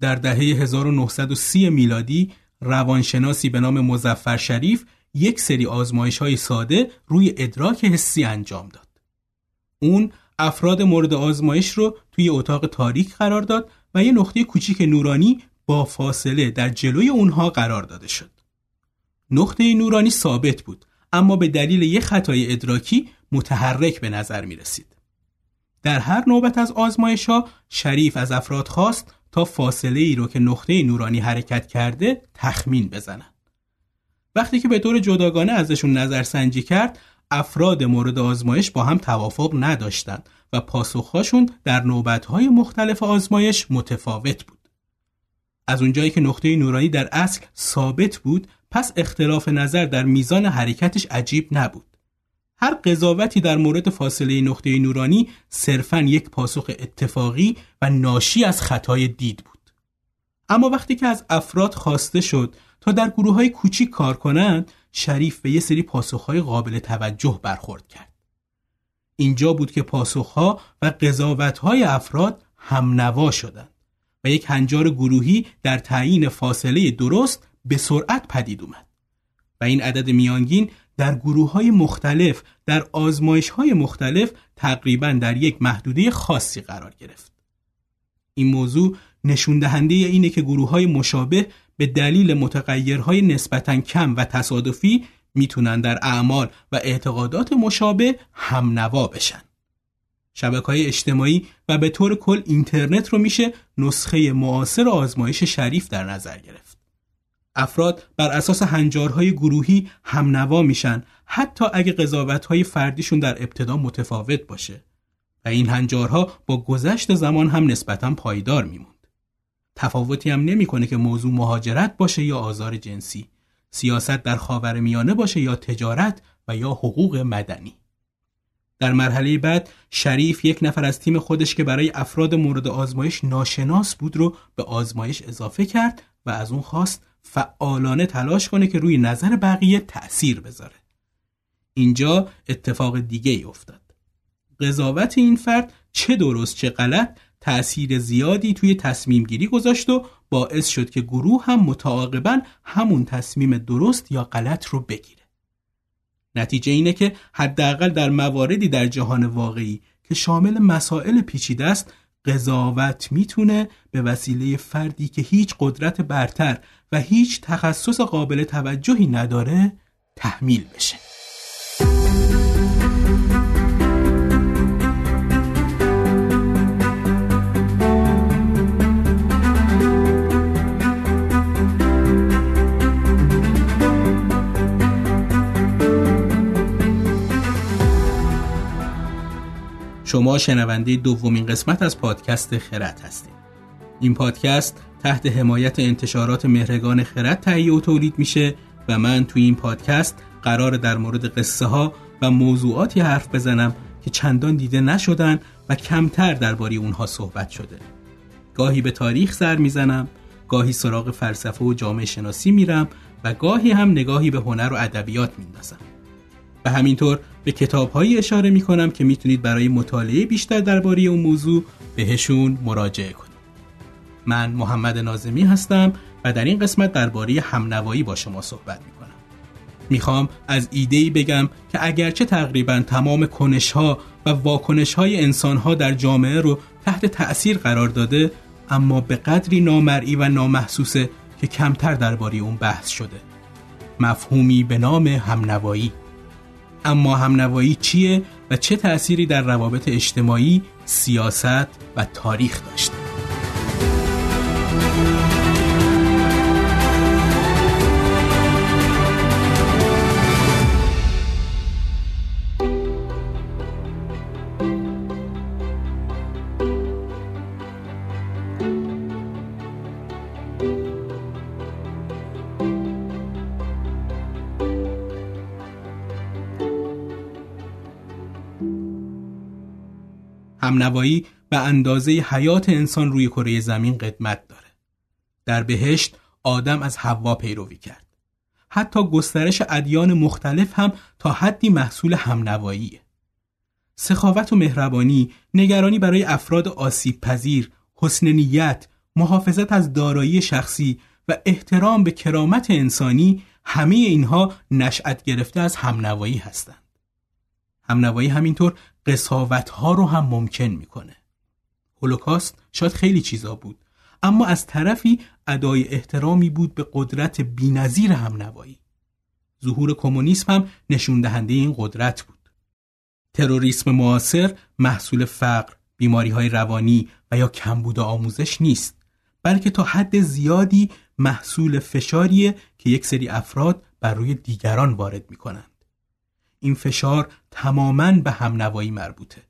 در دهه 1930 میلادی روانشناسی به نام مزفر شریف یک سری آزمایش های ساده روی ادراک حسی انجام داد. اون افراد مورد آزمایش رو توی اتاق تاریک قرار داد و یه نقطه کوچیک نورانی با فاصله در جلوی اونها قرار داده شد. نقطه نورانی ثابت بود اما به دلیل یک خطای ادراکی متحرک به نظر می رسید. در هر نوبت از آزمایش ها شریف از افراد خواست تا فاصله ای رو که نقطه نورانی حرکت کرده تخمین بزنند. وقتی که به طور جداگانه ازشون نظر سنجی کرد افراد مورد آزمایش با هم توافق نداشتند و پاسخهاشون در نوبتهای مختلف آزمایش متفاوت بود. از اونجایی که نقطه نورانی در اصل ثابت بود پس اختلاف نظر در میزان حرکتش عجیب نبود. هر قضاوتی در مورد فاصله نقطه نورانی صرفا یک پاسخ اتفاقی و ناشی از خطای دید بود. اما وقتی که از افراد خواسته شد تا در گروه های کوچیک کار کنند شریف به یه سری پاسخهای قابل توجه برخورد کرد. اینجا بود که پاسخها و قضاوتهای افراد هم نوا شدند و یک هنجار گروهی در تعیین فاصله درست به سرعت پدید اومد و این عدد میانگین در گروه های مختلف در آزمایش های مختلف تقریبا در یک محدوده خاصی قرار گرفت. این موضوع نشون دهنده اینه که گروه های مشابه به دلیل متغیرهای نسبتا کم و تصادفی می‌تونن در اعمال و اعتقادات مشابه هم نوا بشن. شبکه های اجتماعی و به طور کل اینترنت رو میشه نسخه معاصر آزمایش شریف در نظر گرفت. افراد بر اساس هنجارهای گروهی هم نوا میشن حتی اگه قضاوتهای فردیشون در ابتدا متفاوت باشه و این هنجارها با گذشت زمان هم نسبتا پایدار میمون. تفاوتی هم نمی‌کنه که موضوع مهاجرت باشه یا آزار جنسی سیاست در خاور میانه باشه یا تجارت و یا حقوق مدنی در مرحله بعد شریف یک نفر از تیم خودش که برای افراد مورد آزمایش ناشناس بود رو به آزمایش اضافه کرد و از اون خواست فعالانه تلاش کنه که روی نظر بقیه تأثیر بذاره اینجا اتفاق دیگه ای افتاد قضاوت این فرد چه درست چه غلط تأثیر زیادی توی تصمیم گیری گذاشت و باعث شد که گروه هم متعاقبا همون تصمیم درست یا غلط رو بگیره. نتیجه اینه که حداقل در مواردی در جهان واقعی که شامل مسائل پیچیده است قضاوت می‌تونه به وسیله فردی که هیچ قدرت برتر و هیچ تخصص قابل توجهی نداره تحمیل بشه. شما شنونده دومین قسمت از پادکست خرد هستید. این پادکست تحت حمایت انتشارات مهرگان خرد تهیه و تولید میشه و من توی این پادکست قرار در مورد قصه ها و موضوعاتی حرف بزنم که چندان دیده نشدن و کمتر درباره اونها صحبت شده. گاهی به تاریخ سر می‌زنم، گاهی سراغ فلسفه و جامعه شناسی میرم و گاهی هم نگاهی به هنر و ادبیات میندازم. و همینطور به کتابهایی اشاره می کنم که می‌تونید برای مطالعه بیشتر درباره اون موضوع بهشون مراجعه کنید. من محمد نازمی هستم و در این قسمت درباره همنوایی با شما صحبت می کنم. می‌خوام از ایده‌ای بگم که اگرچه تقریبا تمام کنش ها و واکنش های انسان ها در جامعه رو تحت تأثیر قرار داده اما به قدری نامرئی و نامحسوسه که کمتر درباره اون بحث شده. مفهومی به نام همنوایی اما همنوایی چیه و چه تأثیری در روابط اجتماعی، سیاست و تاریخ داشته؟ همنوایی به اندازه حیات انسان روی کره زمین قدمت داره. در بهشت آدم از حوا پیروی کرد. حتی گسترش ادیان مختلف هم تا حدی محصول همنواییه. سخاوت و مهربانی، نگرانی برای افراد آسیب پذیر، حسن نیت، محافظت از دارایی شخصی و احترام به کرامت انسانی همه اینها نشأت گرفته از همنوایی هستند. همنوایی همینطور قصاوت ها رو هم ممکن می‌کنه. هولوکاست شاید خیلی چیزا بود اما از طرفی ادای احترامی بود به قدرت بینظیر همنوایی. ظهور کمونیسم هم نشون دهنده این قدرت بود. تروریسم معاصر محصول فقر، بیماری های روانی و یا کمبود آموزش نیست بلکه تا حد زیادی محصول فشاریه که یک سری افراد بر روی دیگران وارد می کنند. این فشار تماما به همنوایی مربوطه.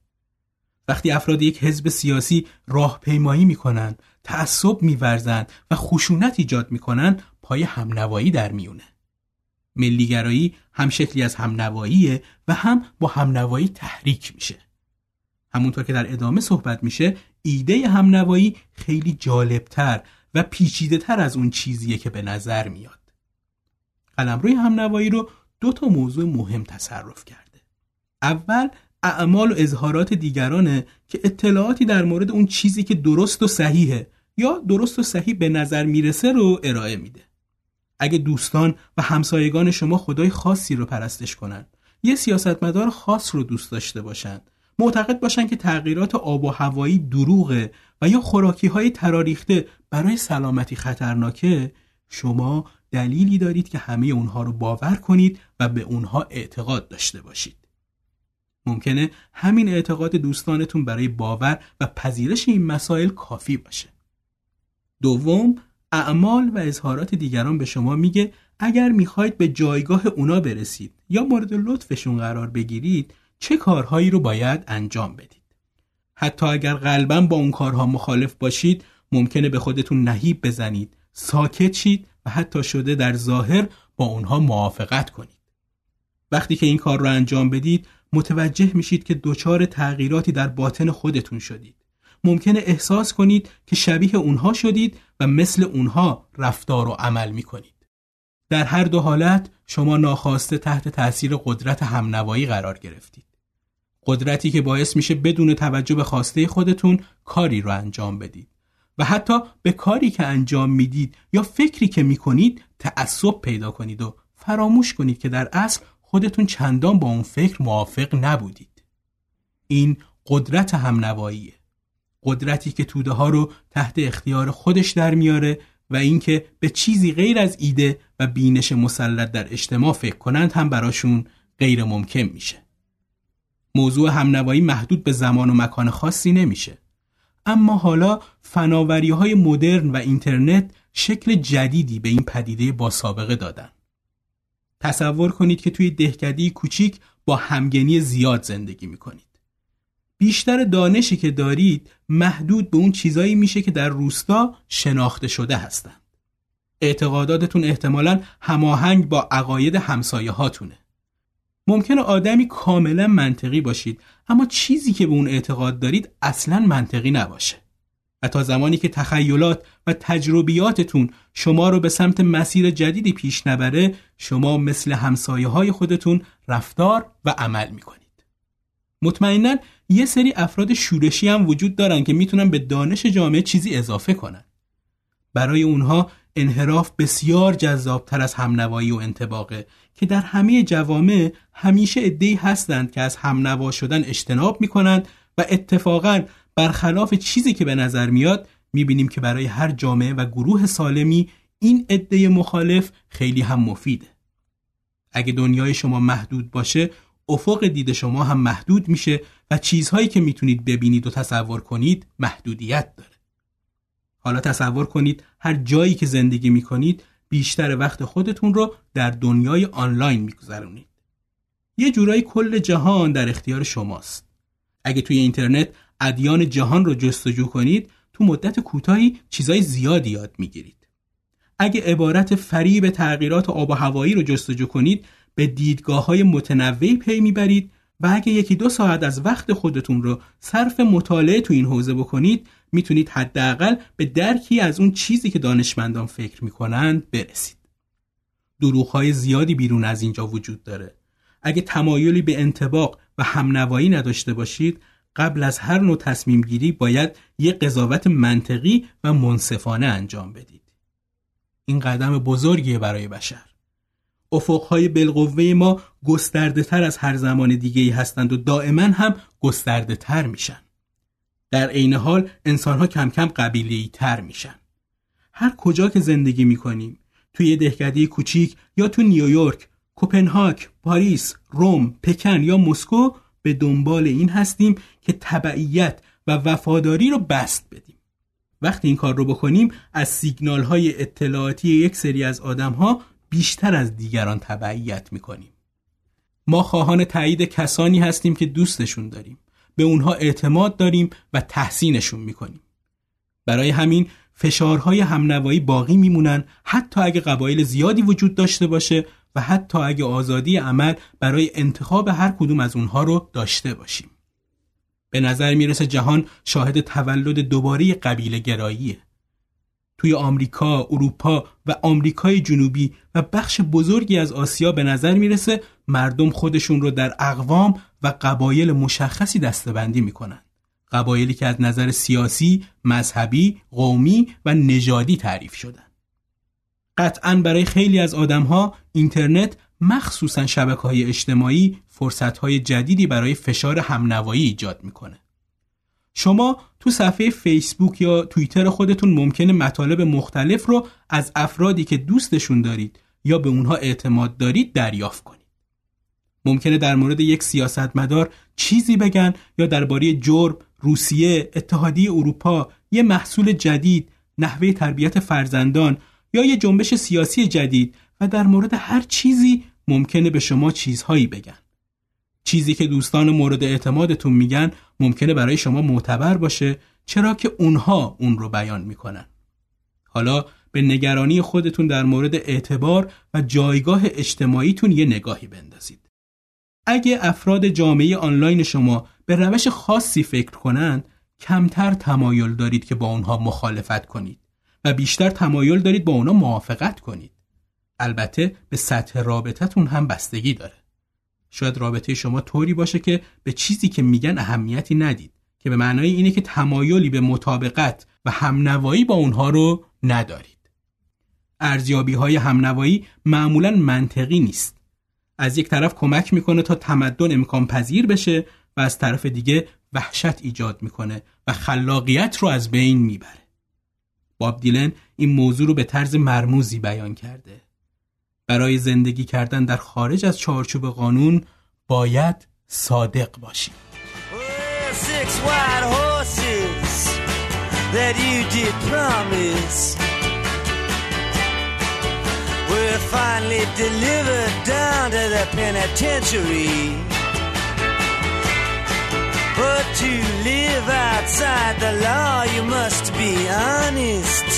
وقتی افراد یک حزب سیاسی راهپیمایی می کنند، تعصب می ورزند و خشونت ایجاد می کنند، پای همنوایی در میونه. ملیگرایی هم شکلی از همنواییه و هم با همنوایی تحریک میشه. همونطور که در ادامه صحبت میشه ایده همنوایی خیلی جالبتر و پیچیده تر از اون چیزیه که به نظر میاد. روی همنوایی رو دو تا موضوع مهم تصرف کرده. اول اعمال و اظهارات دیگرانه که اطلاعاتی در مورد اون چیزی که درست و صحیحه یا درست و صحیح به نظر می‌رسه رو ارائه میده. اگه دوستان و همسایگان شما خدای خاصی رو پرستش کنند یه سیاستمدار خاص رو دوست داشته باشند معتقد باشند که تغییرات آب و هوایی دروغه و یا خوراکی های تراریخته برای سلامتی خطرناکه شما دلیلی دارید که همه اونها رو باور کنید و به اونها اعتقاد داشته باشید. ممکنه همین اعتقاد دوستانتون برای باور و پذیرش این مسائل کافی باشه. دوم اعمال و اظهارات دیگران به شما میگه اگر می‌خواید به جایگاه اونا برسید یا مورد لطفشون قرار بگیرید چه کارهایی رو باید انجام بدید؟ حتی اگر غالبا با اون کارها مخالف باشید ممکنه به خودتون نهیب بزنید ساکت شید و حتی شده در ظاهر با اونها موافقت کنید وقتی که این کار رو انجام بدید متوجه میشید که دچار تغییراتی در باطن خودتون شدید ممکنه احساس کنید که شبیه اونها شدید و مثل اونها رفتار و عمل می کنید. در هر دو حالت شما ناخواسته تحت تاثیر قدرت همنوایی قرار گرفتید. قدرتی که باعث میشه بدون توجه به خواسته خودتون کاری رو انجام بدید و حتی به کاری که انجام می‌دید یا فکری که می‌کنید تعصب پیدا کنید و فراموش کنید که در اصل خودتون چندان با اون فکر موافق نبودید. این قدرت همنواییه. قدرتی که توده ها رو تحت اختیار خودش در میاره و اینکه به چیزی غیر از ایده و بینش مسلط در اجتماع فکر کنند هم براشون غیر ممکن میشه. موضوع همنوایی محدود به زمان و مکان خاصی نمیشه. اما حالا فناوری های مدرن و اینترنت شکل جدیدی به این پدیده با سابقه دادن. تصور کنید که توی دهکدی کوچیک با همگنی زیاد زندگی می‌کنید. بیشتر دانشی که دارید محدود به اون چیزایی میشه که در روستا شناخته شده هستند. اعتقاداتتون احتمالا هماهنگ با عقاید همسایه هاتونه. ممکنه آدمی کاملا منطقی باشید اما چیزی که به اون اعتقاد دارید اصلا منطقی نباشه. و تا زمانی که تخیلات و تجربیاتتون شما رو به سمت مسیر جدیدی پیش نبره شما مثل همسایه های خودتون رفتار و عمل می‌کنید. مطمئنا یه سری افراد شورشی هم وجود دارن که می‌تونن به دانش جامعه چیزی اضافه کنن برای اونها انحراف بسیار جذابتر از همنوایی و انتباقه که در همه جوامع همیشه ادهی هستند که از همنوا شدن اجتناب می‌کنند و اتفاقا برخلاف چیزی که به نظر میاد می‌بینیم که برای هر جامعه و گروه سالمی این عده مخالف خیلی هم مفیده اگه دنیای شما محدود باشه افق دید شما هم محدود میشه و چیزهایی که می‌تونید ببینید و تصور کنید محدودیت داره. حالا تصور کنید هر جایی که زندگی می‌کنید بیشتر وقت خودتون رو در دنیای آنلاین میگذرونید. یه جورایی کل جهان در اختیار شماست. اگه توی اینترنت ادیان جهان رو جستجو کنید تو مدت کوتاهی چیزای زیادی یاد می‌گیرید. اگه عبارت فریب تغییرات آب و هوایی رو جستجو کنید به دیدگاه های متنوعی پی می‌برید و اگه یکی دو ساعت از وقت خودتون رو صرف مطالعه تو این حوزه بکنید می‌تونید حداقل به درکی از اون چیزی که دانشمندان فکر می‌کنند برسید. دروغ های زیادی بیرون از اینجا وجود داره. اگه تمایلی به انتباق و همنوایی نداشته باشید قبل از هر نوع تصمیم گیری باید یک قضاوت منطقی و منصفانه انجام بدید. این قدم بزرگیه برای بشر. افقهای بالقوه ما گسترده تر از هر زمان دیگه ای هستند و دائما هم گسترده تر میشن. در عین حال انسانها کم کم قبیلی تر میشن. هر کجا که زندگی می‌کنیم توی دهکده کوچیک یا تو نیویورک، کوپنهاگ، پاریس، روم، پکن یا مسکو به دنبال این هستیم که تبعیت و وفاداری رو بست بدیم. وقتی این کار رو بکنیم از سیگنال های اطلاعاتی یک سری از آدم ها بیشتر از دیگران تبعیت می‌کنیم. ما خواهان تایید کسانی هستیم که دوستشون داریم. به اونها اعتماد داریم و تحسینشون می‌کنیم. برای همین فشارهای همنوایی باقی میمونن حتی اگه قبایل زیادی وجود داشته باشه و حتی اگه آزادی عمل برای انتخاب هر کدوم از اونها رو داشته باشیم. به نظر می‌رسه جهان شاهد تولد دوباره قبیله گراییه. توی آمریکا، اروپا و آمریکای جنوبی و بخش بزرگی از آسیا به نظر می‌رسه مردم خودشون رو در اقوام و قبایل مشخصی دستبندی می‌کنن. قبایلی که از نظر سیاسی، مذهبی، قومی و نژادی تعریف شدن. قطعا برای خیلی از آدمها اینترنت مخصوصا شبکه های اجتماعی فرصت های جدیدی برای فشار همنوایی ایجاد می‌کنه. شما تو صفحه فیسبوک یا توییتر خودتون ممکنه مطالب مختلف رو از افرادی که دوستشون دارید یا به اونها اعتماد دارید دریافت کنید. ممکنه در مورد یک سیاستمدار چیزی بگن یا درباره جرم، روسیه، اتحادیه اروپا، یه محصول جدید، نحوه تربیت فرزندان یا یه جنبش سیاسی جدید و در مورد هر چیزی ممکنه به شما چیزهایی بگن. چیزی که دوستان مورد اعتمادتون میگن ممکنه برای شما معتبر باشه چرا که اونها اون رو بیان می‌کنن. حالا به نگرانی خودتون در مورد اعتبار و جایگاه اجتماعیتون یه نگاهی بندازید. اگه افراد جامعه آنلاین شما به روش خاصی فکر کنند کمتر تمایل دارید که با اونها مخالفت کنید و بیشتر تمایل دارید با اونها موافقت کنید. البته به سطح رابطتون هم بستگی داره. شاید رابطه شما طوری باشه که به چیزی که میگن اهمیتی ندید که به معنای اینه که تمایلی به مطابقت و همنوایی با اونها رو ندارید. ارزیابی های همنوایی معمولا منطقی نیست. از یک طرف کمک می‌کنه تا تمدن امکان پذیر بشه و از طرف دیگه وحشت ایجاد می‌کنه و خلاقیت رو از بین می‌بره. باب دیلن این موضوع رو به طرز مرموزی بیان کرده. برای زندگی کردن در خارج از چارچوب قانون باید صادق باشیم. Finally delivered down to the penitentiary. But to live outside the law, you must be honest.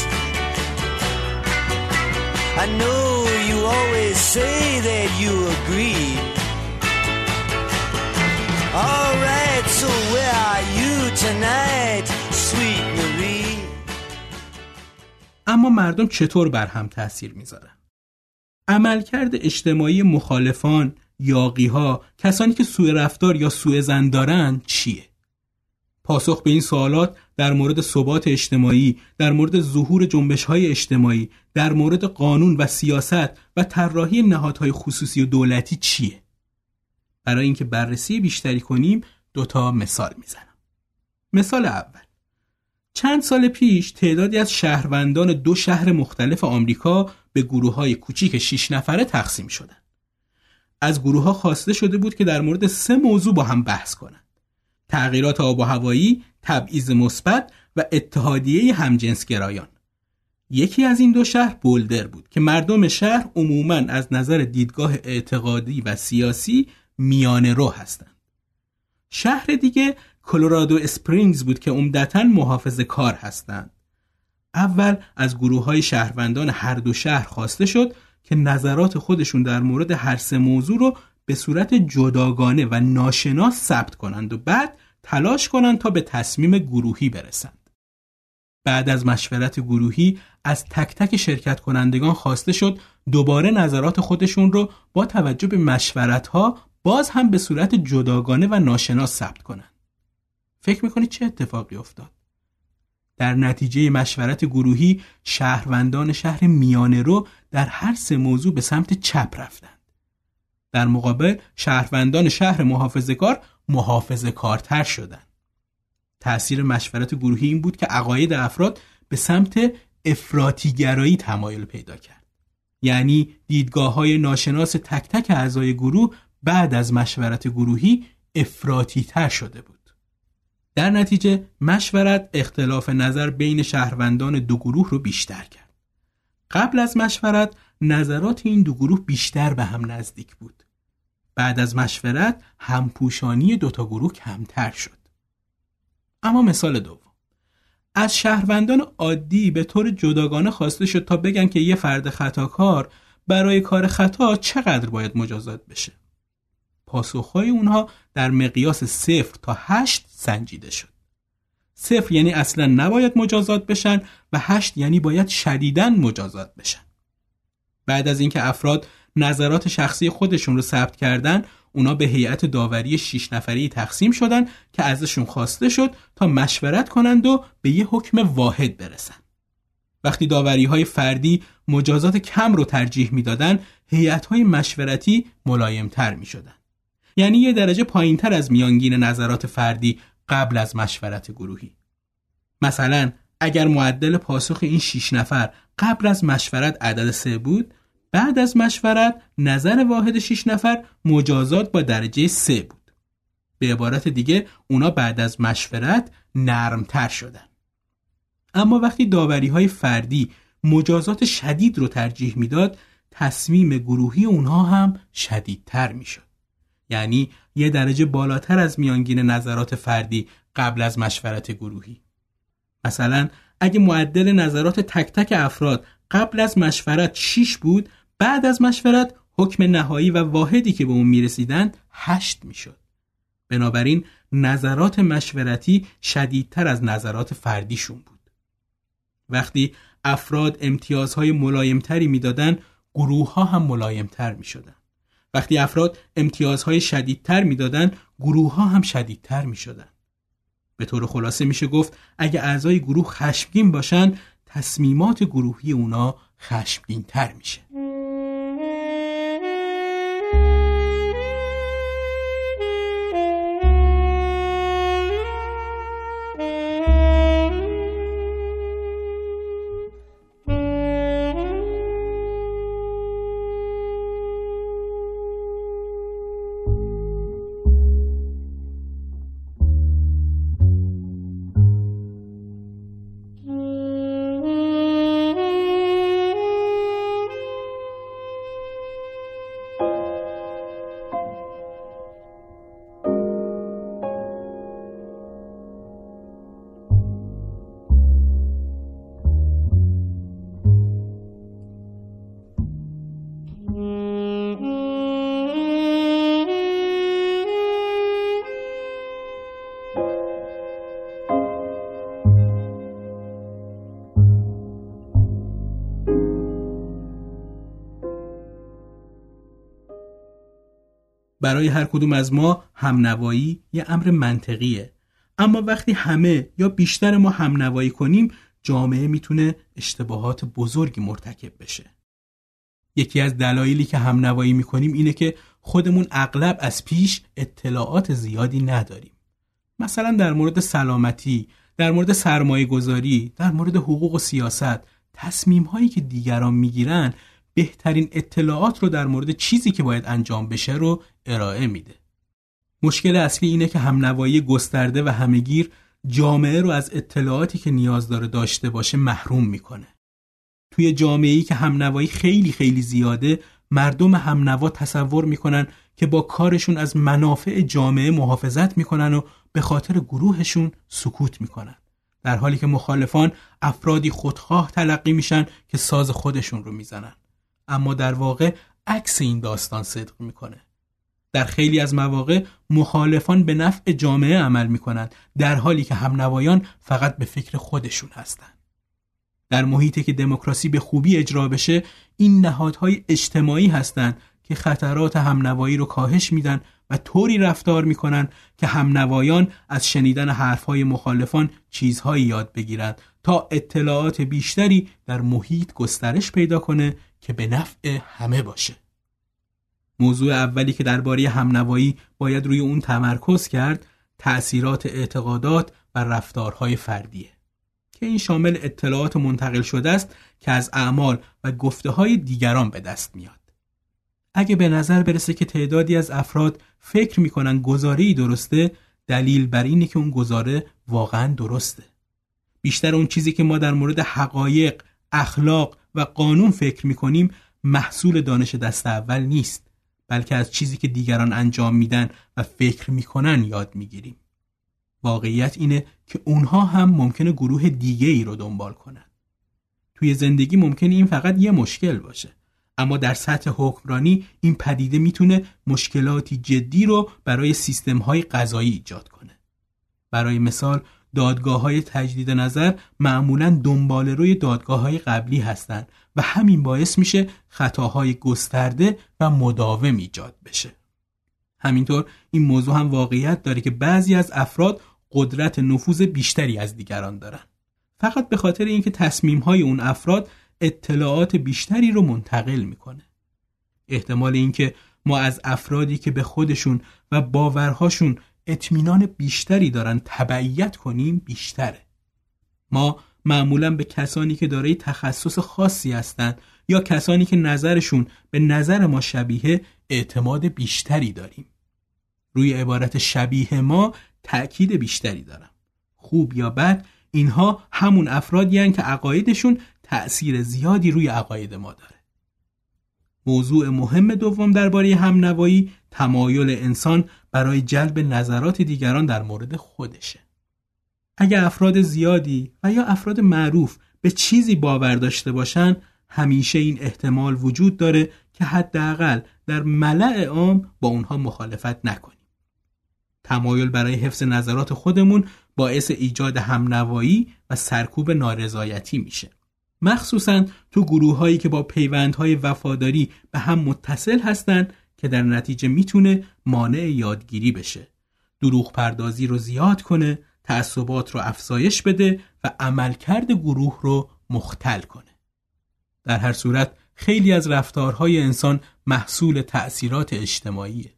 I know you always say that you agree. Alright, so where are you tonight, sweet Marie? اما مردم چطور بر هم تاثیر می‌ذارن؟ عملکرد اجتماعی مخالفان، یاقی ها، کسانی که سوء رفتار یا سوء زن دارن چیه؟ پاسخ به این سوالات در مورد ثبات اجتماعی، در مورد ظهور جنبش های اجتماعی، در مورد قانون و سیاست و طراحی نهادهای خصوصی و دولتی چیه؟ برای اینکه بررسی بیشتری کنیم دو تا مثال می‌زنم. مثال اول چند سال پیش تعدادی از شهروندان دو شهر مختلف آمریکا به گروه های کوچیک 6 نفره تقسیم شدند. از گروه ها خواسته شده بود که در مورد سه موضوع با هم بحث کنند. تغییرات آب و هوایی، تبعیض مثبت و اتحادیه همجنسگرایان. یکی از این دو شهر بولدر بود که مردم شهر عموماً از نظر دیدگاه اعتقادی و سیاسی میانه رو هستند. شهر دیگه کلرادو اسپرینگز بود که عمدتا محافظ کار هستند. اول از گروه های شهروندان هر دو شهر خواسته شد که نظرات خودشون در مورد هر سه موضوع رو به صورت جداگانه و ناشناس ثبت کنند و بعد تلاش کنند تا به تصمیم گروهی برسند. بعد از مشورت گروهی از تک تک شرکت کنندگان خواسته شد دوباره نظرات خودشون رو با توجه به مشورت ها باز هم به صورت جداگانه و ناشناس ثبت کنند. فکر می‌کنید چه اتفاقی افتاد در نتیجه مشورت گروهی شهروندان شهر میانه رو در هر سه موضوع به سمت چپ رفتند. در مقابل شهروندان شهر محافظه‌کار محافظه کارتر شدند. تأثیر مشورت گروهی این بود که عقاید افراد به سمت افراتیگرایی تمایل پیدا کرد. یعنی دیدگاه های ناشناس تک تک اعضای گروه بعد از مشورت گروهی افراتی تر شده بود. در نتیجه مشورت اختلاف نظر بین شهروندان دو گروه رو بیشتر کرد. قبل از مشورت نظرات این دو گروه بیشتر به هم نزدیک بود. بعد از مشورت همپوشانی دوتا گروه کمتر شد. اما مثال دوم. از شهروندان عادی به طور جداگانه خواسته شد تا بگن که یه فرد خطاکار برای کار خطا چقدر باید مجازات بشه؟ پاسخهای اونها در مقیاس صفر تا هشت سنجیده شد صفر یعنی اصلا نباید مجازات بشن و هشت یعنی باید شدیدن مجازات بشن بعد از اینکه افراد نظرات شخصی خودشون رو ثبت کردن اونا به هیئت داوری 6 نفری تقسیم شدن که ازشون خواسته شد تا مشورت کنند و به یه حکم واحد برسن. وقتی داوری های فردی مجازات کم رو ترجیح می‌دادن، هیئت های مشورتی ملایمتر می شدن. یعنی یه درجه پایینتر از میانگین نظرات فردی قبل از مشورت گروهی. مثلا اگر معدل پاسخ این 6 نفر قبل از مشورت عدد سه بود بعد از مشورت نظر واحد 6 نفر مجازات با درجه 3 بود. به عبارت دیگه اونا بعد از مشورت نرمتر شدن. اما وقتی داوری های فردی مجازات شدید رو ترجیح می‌داد تصمیم گروهی اونها هم شدیدتر می‌شد. یعنی یه درجه بالاتر از میانگین نظرات فردی قبل از مشورت گروهی. مثلا اگه معدل نظرات تک تک افراد قبل از مشورت 6 بود بعد از مشورت حکم نهایی و واحدی که به اون می‌رسیدند هشت می‌شد. بنابراین نظرات مشورتی شدیدتر از نظرات فردیشون بود. وقتی افراد امتیازهای ملایمتری می‌دادند گروه ها هم ملایمتر می شدن. وقتی افراد امتیازهای شدیدتر می‌دادند گروه ها هم شدیدتر می شدن. به طور خلاصه میشه گفت اگه اعضای گروه خشمگین باشن تصمیمات گروهی اونا خشمگین تر میشه. برای هر کدوم از ما همنوایی یه امر منطقیه. اما وقتی همه یا بیشتر ما همنوایی کنیم جامعه می‌تونه اشتباهات بزرگی مرتکب بشه. یکی از دلایلی که همنوایی می‌کنیم اینه که خودمون اغلب از پیش اطلاعات زیادی نداریم. مثلا در مورد سلامتی در مورد سرمایه گذاری در مورد حقوق و سیاست تصمیم هایی که دیگران می‌گیرن بهترین اطلاعات رو در مورد چیزی که باید انجام بشه رو ارائه میده. مشکل اصلی اینه که همنوایی گسترده و همهگیر جامعه رو از اطلاعاتی که نیاز داره داشته باشه محروم می‌کنه. توی جامعه‌ای که همنوایی خیلی خیلی زیاده مردم همنوا تصور می‌کنن که با کارشون از منافع جامعه محافظت می‌کنن و به خاطر گروهشون سکوت می‌کنن. در حالی که مخالفان افرادی خودخواه تلقی میشن که ساز خودشون رو می‌زنن. اما در واقع عکس این داستان صدق می‌کنه. در خیلی از مواقع مخالفان به نفع جامعه عمل می‌کنند در حالی که همنوایان فقط به فکر خودشون هستند. در محیطی که دموکراسی به خوبی اجرا بشه این نهادهای اجتماعی هستند که خطرات همنوایی رو کاهش میدن و طوری رفتار می‌کنن که همنوایان از شنیدن حرفهای مخالفان چیزهایی یاد بگیرند تا اطلاعات بیشتری در محیط گسترش پیدا کنه که به نفع همه باشه. موضوع اولی که درباره همنوایی باید روی اون تمرکز کرد تأثیرات اعتقادات و رفتارهای فردیه که این شامل اطلاعات منتقل شده است که از اعمال و گفته های دیگران به دست میاد. اگه به نظر برسه که تعدادی از افراد فکر می‌کنن گزاره درسته دلیل بر اینه که اون گزاره واقعا درسته. بیشتر اون چیزی که ما در مورد حقایق، اخلاق و قانون فکر می‌کنیم محصول دانش دست اول نیست بلکه از چیزی که دیگران انجام میدن و فکر می‌کنن یاد می‌گیریم. واقعیت اینه که اونها هم ممکنه گروه دیگه ای رو دنبال کنن. توی زندگی ممکنه این فقط یه مشکل باشه. اما در سطح حکمرانی این پدیده می‌تونه مشکلاتی جدی رو برای سیستم های قضایی ایجاد کنه. برای مثال دادگاه های تجدید نظر معمولا دنبال روی دادگاه های قبلی هستند و همین باعث میشه خطاهای گسترده و مداوم ایجاد بشه. همینطور این موضوع هم واقعیت داره که بعضی از افراد قدرت نفوذ بیشتری از دیگران دارن. فقط به خاطر اینکه تصمیم های اون افراد اطلاعات بیشتری رو منتقل می‌کنه. احتمال اینکه ما از افرادی که به خودشون و باورهاشون اطمینان بیشتری دارن تبعیت کنیم بیشتره. ما معمولا به کسانی که دارای تخصص خاصی هستند یا کسانی که نظرشون به نظر ما شبیه اعتماد بیشتری داریم. روی عبارت شبیه ما تأکید بیشتری دارم. خوب یا بد اینها همون افرادی که عقایدشون تأثیر زیادی روی عقاید ما داره. موضوع مهم دوم درباره همنوایی تمایل انسان برای جلب نظرات دیگران در مورد خودشه. اگر افراد زیادی و یا افراد معروف به چیزی باور داشته باشن همیشه این احتمال وجود داره که حداقل در ملع عام با اونها مخالفت نکنیم. تمایل برای حفظ نظرات خودمون باعث ایجاد همنوایی و سرکوب نارضایتی میشه. مخصوصا تو گروه هایی که با پیوندهای وفاداری به هم متصل هستند که در نتیجه می‌تونه مانع یادگیری بشه. دروغ پردازی رو زیاد کنه، تعصبات رو افزایش بده و عملکرد گروه رو مختل کنه. در هر صورت خیلی از رفتارهای انسان محصول تأثیرات اجتماعیه.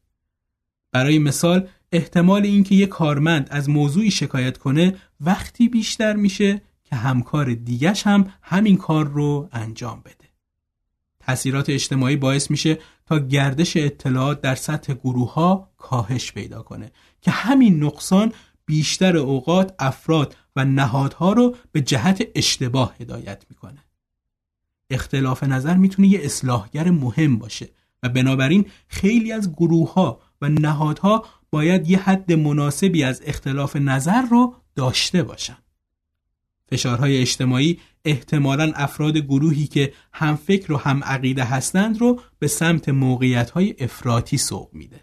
برای مثال احتمال اینکه یک کارمند از موضوعی شکایت کنه وقتی بیشتر میشه که همکار دیگش هم همین کار رو انجام بده. تأثیرات اجتماعی باعث میشه تا گردش اطلاعات در سطح گروه ها کاهش پیدا کنه که همین نقصان بیشتر اوقات افراد و نهادها رو به جهت اشتباه هدایت می‌کنه. اختلاف نظر می‌تونه یه اصلاحگر مهم باشه و بنابراین خیلی از گروه ها و نهادها باید یه حد مناسبی از اختلاف نظر رو داشته باشن. فشارهای اجتماعی احتمالا افراد گروهی که هم فکر و هم عقیده هستند رو به سمت موقعیت افراطی سوق میده.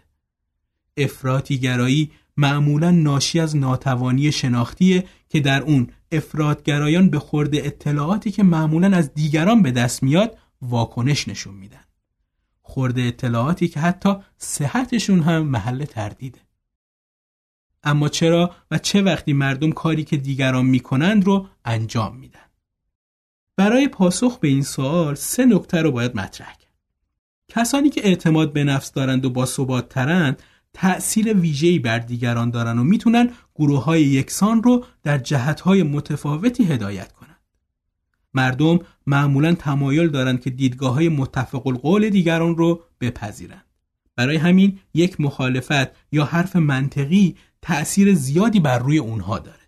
افراطی گرایی معمولا ناشی از ناتوانی شناختیه که در اون افرادگرایان به خورد اطلاعاتی که معمولا از دیگران به دست میاد واکنش نشون میدن. خورده اطلاعاتی که حتی صحتشون هم محل تردیده. اما چرا و چه وقتی مردم کاری که دیگران می‌کنند رو انجام میدن؟ برای پاسخ به این سوال سه نکته رو باید مطرح کرد. کسانی که اعتماد به نفس دارند و با ثبات ترند تأثیر ویژه‌ای بر دیگران دارن و می‌تونن گروه های یکسان رو در جهت های متفاوتی هدایت کنند. مردم معمولا تمایل دارند که دیدگاه های متفق القول دیگران رو بپذیرند. برای همین یک مخالفت یا حرف منطقی تأثیر زیادی بر روی اونها داره.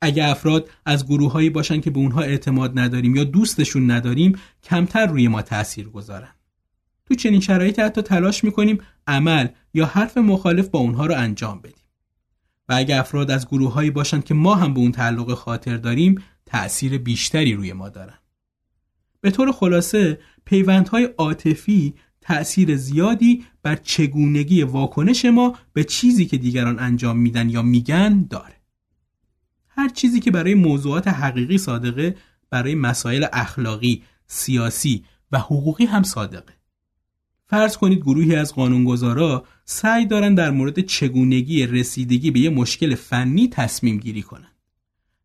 اگر افراد از گروههایی باشن که به اونها اعتماد نداریم یا دوستشون نداریم کمتر روی ما تأثیر گذارن. تو چنین شرایطی حتی تلاش می‌کنیم عمل یا حرف مخالف با اونها رو انجام بدیم. و اگر افراد از گروههایی باشند که ما هم به اون تعلق خاطر داریم تأثیر بیشتری روی ما دارن. به طور خلاصه پیوندهای عاطفی تأثیر زیادی بر چگونگی واکنش ما به چیزی که دیگران انجام میدن یا میگن داره. هر چیزی که برای موضوعات حقیقی صادقه برای مسائل اخلاقی، سیاسی و حقوقی هم صادقه. فرض کنید گروهی از قانونگذارا سعی دارن در مورد چگونگی رسیدگی به یه مشکل فنی تصمیم گیری کنن.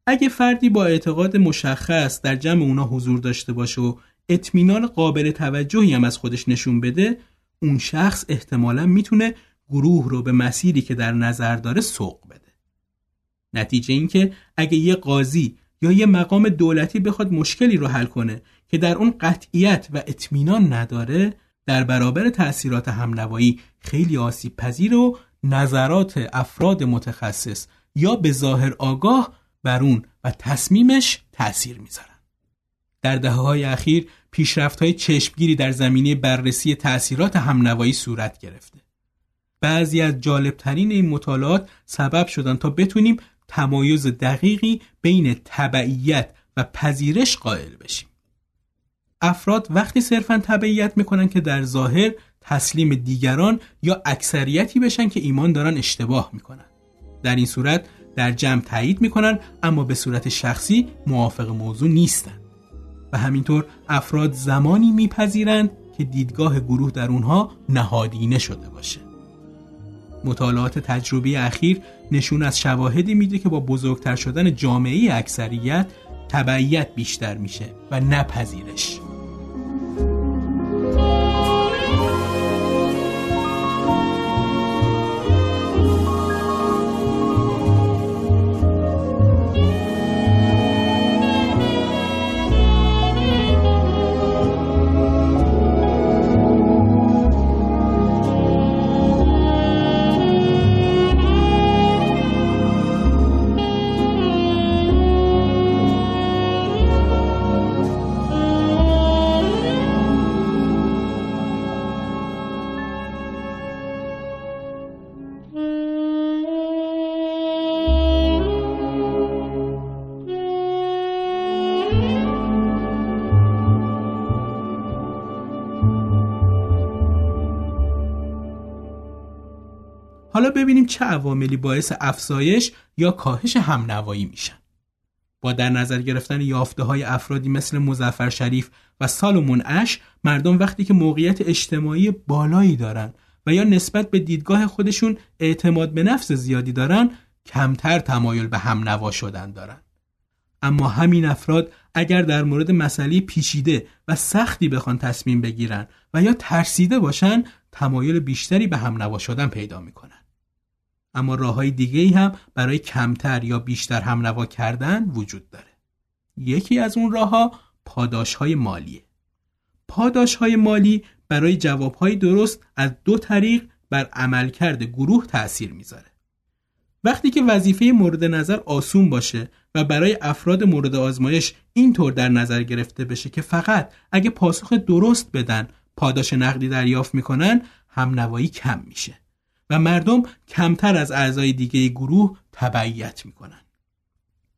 اگه فردی با اعتقاد مشخص در جمع اونا حضور داشته باشه و اطمینان قابل توجهی هم از خودش نشون بده اون شخص احتمالا می‌تونه گروه رو به مسیری که در نظر داره سوق بده نتیجه این که اگه یه قاضی یا یه مقام دولتی بخواد مشکلی رو حل کنه که در اون قطعیت و اطمینان نداره در برابر تأثیرات همنوایی خیلی آسیب پذیر و نظرات افراد متخصص یا به ظاهر آگاه بر اون و تصمیمش تأثیر می‌ذارن. در دهه های اخیر پیشرفت های چشمگیری در زمینه بررسی تأثیرات همنوایی صورت گرفته. بعضی از جالبترین این مطالعات سبب شدن تا بتونیم تمایز دقیقی بین تبعیت و پذیرش قائل بشیم. افراد وقتی صرفا تبعیت می‌کنن که در ظاهر تسلیم دیگران یا اکثریتی بشن که ایمان دارن اشتباه می‌کنن. در این صورت در جمع تایید می‌کنن اما به صورت شخصی موافق موضوع نیستند. و همینطور افراد زمانی میپذیرند که دیدگاه گروه در اونها نهادینه شده باشه. مطالعات تجربی اخیر نشون از شواهدی میده که با بزرگتر شدن جامعه اکثریت تبعیت بیشتر میشه و نپذیرش ببینیم چه عواملی باعث افزایش یا کاهش همنوایی میشن. با در نظر گرفتن یافته های افرادی مثل مزفر شریف و سالمون اش مردم وقتی که موقعیت اجتماعی بالایی دارن و یا نسبت به دیدگاه خودشون اعتماد به نفس زیادی دارن کمتر تمایل به هم نوا شدن دارن اما همین افراد اگر در مورد مسئله پیچیده و سختی بخوان تصمیم بگیرن و یا ترسیده باشن تمایل بیشتری به هم نوا شدن پیدا می‌کنن اما راه های دیگه ای هم برای کمتر یا بیشتر هم نوا کردن وجود داره. یکی از اون راه ها پاداش های مالیه. پاداش های مالی برای جواب های درست از دو طریق بر عملکرد گروه تأثیر می‌ذاره. وقتی که وظیفه مورد نظر آسون باشه و برای افراد مورد آزمایش اینطور در نظر گرفته بشه که فقط اگه پاسخ درست بدن پاداش نقدی دریافت می‌کنن هم نوایی کم میشه. و مردم کمتر از اعضای دیگه گروه تبعیت می‌کنن.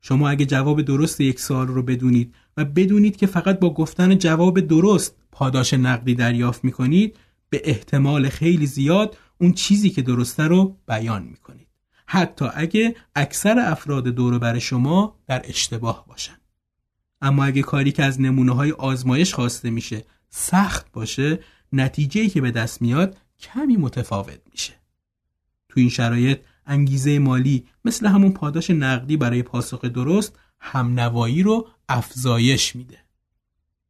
شما اگه جواب درست یک سوال رو بدونید و بدونید که فقط با گفتن جواب درست پاداش نقدی دریافت می‌کنید به احتمال خیلی زیاد اون چیزی که درسته رو بیان می‌کنید. حتی اگه اکثر افراد دور بر شما در اشتباه باشن. اما اگه کاری که از نمونه های آزمایش خواسته میشه سخت باشه نتیجه که به دست میاد کمی متفاوت میشه. تو این شرایط انگیزه مالی مثل همون پاداش نقدی برای پاسخ درست همنوایی رو افزایش میده.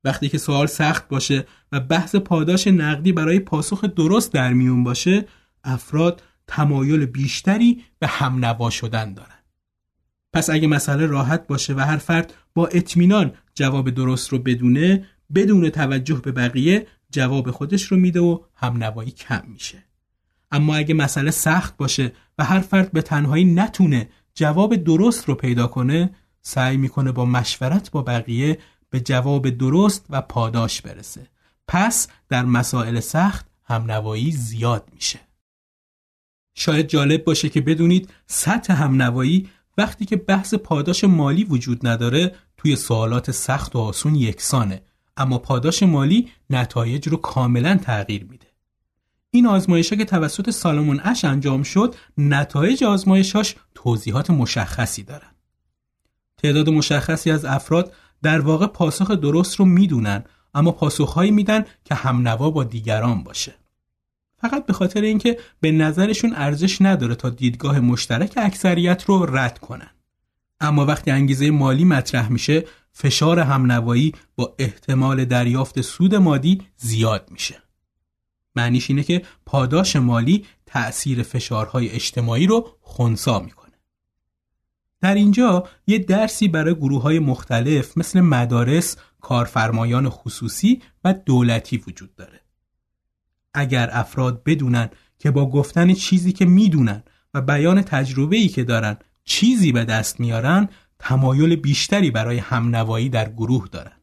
وقتی که سوال سخت باشه و بحث پاداش نقدی برای پاسخ درست در میون باشه افراد تمایل بیشتری به همنوا شدن دارن. پس اگه مسئله راحت باشه و هر فرد با اطمینان جواب درست رو بدونه بدون توجه به بقیه جواب خودش رو میده و همنوایی کم میشه. اما اگه مسئله سخت باشه و هر فرد به تنهایی نتونه جواب درست رو پیدا کنه سعی می‌کنه با مشورت با بقیه به جواب درست و پاداش برسه. پس در مسائل سخت همنوایی زیاد میشه. شاید جالب باشه که بدونید سطح همنوایی وقتی که بحث پاداش مالی وجود نداره توی سوالات سخت و آسون یکسانه. اما پاداش مالی نتایج رو کاملا تغییر میده. این آزمایش که توسط سالمون اش انجام شد نتایج آزمایشاش توضیحات مشخصی دارن. تعداد مشخصی از افراد در واقع پاسخ درست رو می‌دونن اما پاسخهایی میدن که همنوا با دیگران باشه. فقط به خاطر اینکه به نظرشون ارزش نداره تا دیدگاه مشترک اکثریت رو رد کنن. اما وقتی انگیزه مالی مطرح میشه فشار همنوایی با احتمال دریافت سود مادی زیاد میشه. معنیش اینه که پاداش مالی تأثیر فشارهای اجتماعی رو خونسا می‌کنه. در اینجا یه درسی برای گروه های مختلف مثل مدارس، کارفرمایان خصوصی و دولتی وجود داره. اگر افراد بدونن که با گفتن چیزی که می‌دونن و بیان تجربه ای که دارن چیزی به دست میارن تمایل بیشتری برای همنوایی در گروه دارن.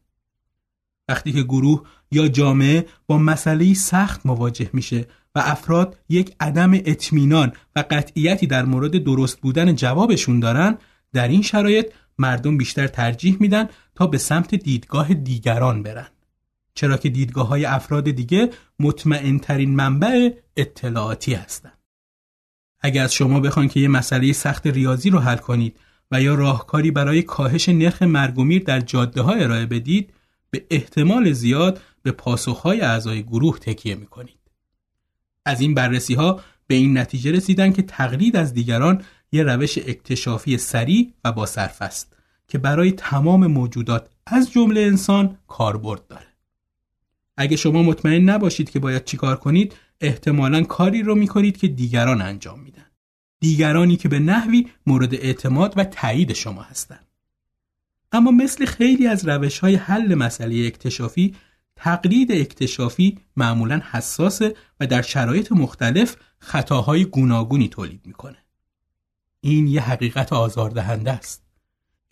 وقتی که گروه یا جامعه با مسئله سخت مواجه میشه و افراد یک عدم اطمینان و قطعیتی در مورد درست بودن جوابشون دارن در این شرایط مردم بیشتر ترجیح میدن تا به سمت دیدگاه دیگران برن چرا که دیدگاه های افراد دیگه مطمئن ترین منبع اطلاعاتی هستند. اگر از شما بخوان که یه مسئله سخت ریاضی رو حل کنید و یا راهکاری برای کاهش نرخ مرگومیر در جاده ها ارائه بدید به احتمال زیاد به پاسخهای اعضای گروه تکیه می کنید. از این بررسی ها به این نتیجه رسیدن که تقلید از دیگران یه روش اکتشافی سریع و با صرف است که برای تمام موجودات از جمله انسان کاربرد داره. اگه شما مطمئن نباشید که باید چیکار کنید احتمالا کاری رو می‌کنید که دیگران انجام میدن. دیگرانی که به نحوی مورد اعتماد و تایید شما هستند. اما مثل خیلی از روش های حل مسئله اکتشافی تقلید اکتشافی معمولا حساسه و در شرایط مختلف خطاهای گوناگونی تولید می‌کنه. این یه حقیقت آزاردهنده است.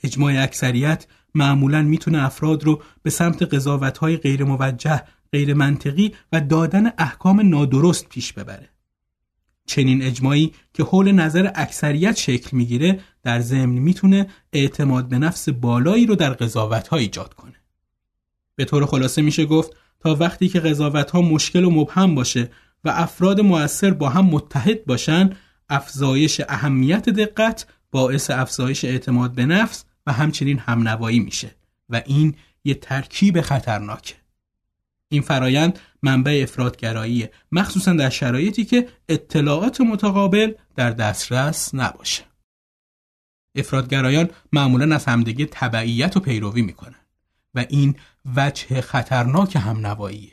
اجماع اکثریت معمولا می‌تونه افراد رو به سمت قضاوتهای غیر موجه، غیر منطقی و دادن احکام نادرست پیش ببره. چنین اجماعی که حول نظر اکثریت شکل می‌گیره در ضمن می‌تونه اعتماد به نفس بالایی رو در قضاوت ایجاد کنه. به طور خلاصه میشه گفت تا وقتی که قضاوت ها مشکل و مبهم باشه و افراد مؤثر با هم متحد باشن افزایش اهمیت دقت باعث افزایش اعتماد به نفس و همچنین همنوایی میشه و این یه ترکیب خطرناکه این فرایند منبع افرادگرایی مخصوصا در شرایطی که اطلاعات متقابل در دسترس نباشه. افرادگرایان معمولا از همدیگه تبعیت و پیروی می‌کنن و این وجه خطرناک همنواییه.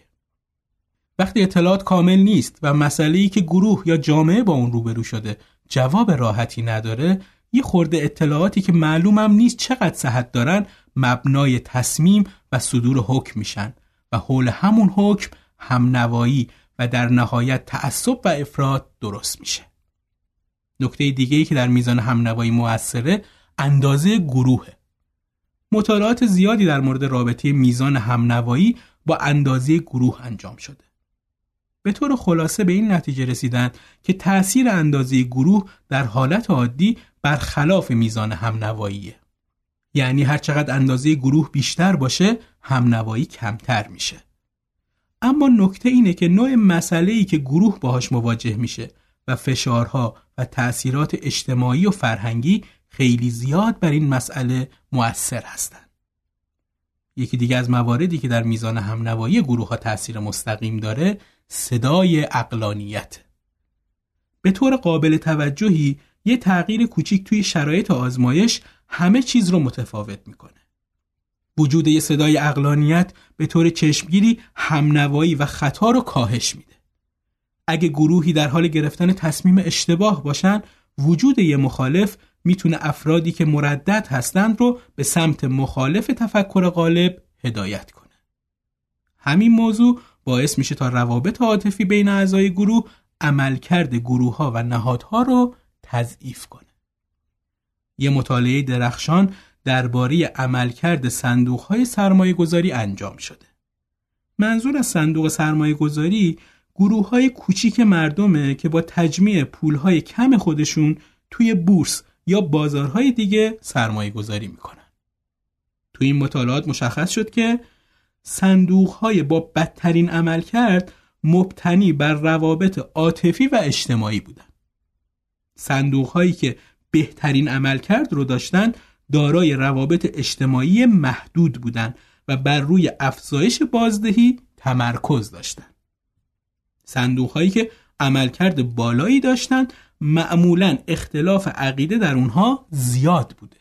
وقتی اطلاعات کامل نیست و مسئله که گروه یا جامعه با اون روبرو شده جواب راحتی نداره یه خورده اطلاعاتی که معلومم نیست چقدر صحت دارن مبنای تصمیم و صدور حکم میشن. و حول همون حکم همنوایی و در نهایت تعصب و افراد درست میشه. نکته دیگه ای که در میزان همنوایی موثره اندازه گروهه. مطالعات زیادی در مورد رابطه میزان همنوایی با اندازه گروه انجام شده. به طور خلاصه به این نتیجه رسیدند که تأثیر اندازه گروه در حالت عادی برخلاف میزان همنواییه. یعنی هر چقدر اندازه گروه بیشتر باشه همنوایی کمتر میشه اما نکته اینه که نوع مسئله ای که گروه باهاش مواجه میشه و فشارها و تأثیرات اجتماعی و فرهنگی خیلی زیاد بر این مسئله مؤثر هستند. یکی دیگه از مواردی که در میزان همنوایی گروه ها تأثیر مستقیم داره صدای اقلانیت به طور قابل توجهی یه تغییر کوچیک توی شرایط آزمایش همه چیز رو متفاوت می‌کنه. وجود یه صدای اقلانیت به طور چشمگیری همنوایی و خطا رو کاهش میده. اگه گروهی در حال گرفتن تصمیم اشتباه باشن، وجود یه مخالف می‌تونه افرادی که مردد هستند رو به سمت مخالف تفکر غالب هدایت کنه. همین موضوع باعث میشه تا روابط عاطفی بین اعضای گروه عملکرد گروه ها و نهادها رو تضعیف کنه. یه مطالعه درخشان درباره عملکرد صندوق های سرمایه گذاری انجام شده. منظور از صندوق سرمایه گذاری گروه های کوچیک مردمه که با تجمیع پول های کم خودشون توی بورس یا بازارهای دیگه سرمایه گذاری می‌کنن. توی این مطالعات مشخص شد که صندوق های با بدترین عمل کرد مبتنی بر روابط عاطفی و اجتماعی بودن. صندوق هایی که بهترین عملکرد رو داشتن دارای روابط اجتماعی محدود بودند و بر روی افزایش بازدهی تمرکز داشتند. صندوق هایی که عملکرد بالایی داشتند معمولا اختلاف عقیده در اونها زیاد بوده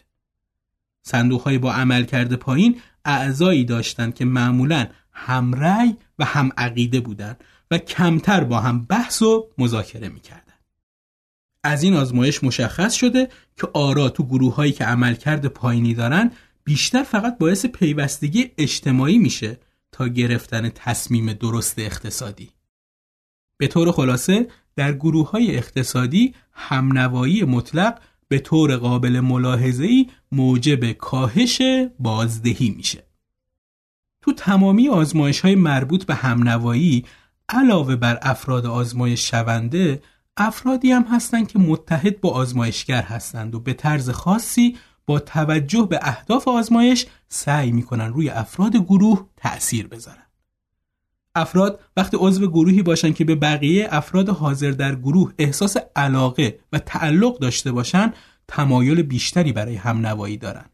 صندوق های با عملکرد پایین اعضایی داشتند که معمولا هم رأی و هم عقیده بودند و کمتر با هم بحث و مذاکره می‌کردند از این آزمایش مشخص شده که آرا تو گروه هایی که عملکرد پایینی دارن بیشتر فقط باعث پیوستگی اجتماعی میشه تا گرفتن تصمیم درست اقتصادی. به طور خلاصه در گروه های اقتصادی همنوایی مطلق به طور قابل ملاحظه‌ای موجب کاهش بازدهی میشه. تو تمامی آزمایش های مربوط به همنوایی علاوه بر افراد آزمایش شونده افرادی هم هستند که متحد با آزمایشگر هستند و به طرز خاصی با توجه به اهداف آزمایش سعی می‌کنن روی افراد گروه تأثیر بذارن. افراد وقتی عضو گروهی باشن که به بقیه افراد حاضر در گروه احساس علاقه و تعلق داشته باشن تمایل بیشتری برای هم نوایی دارن.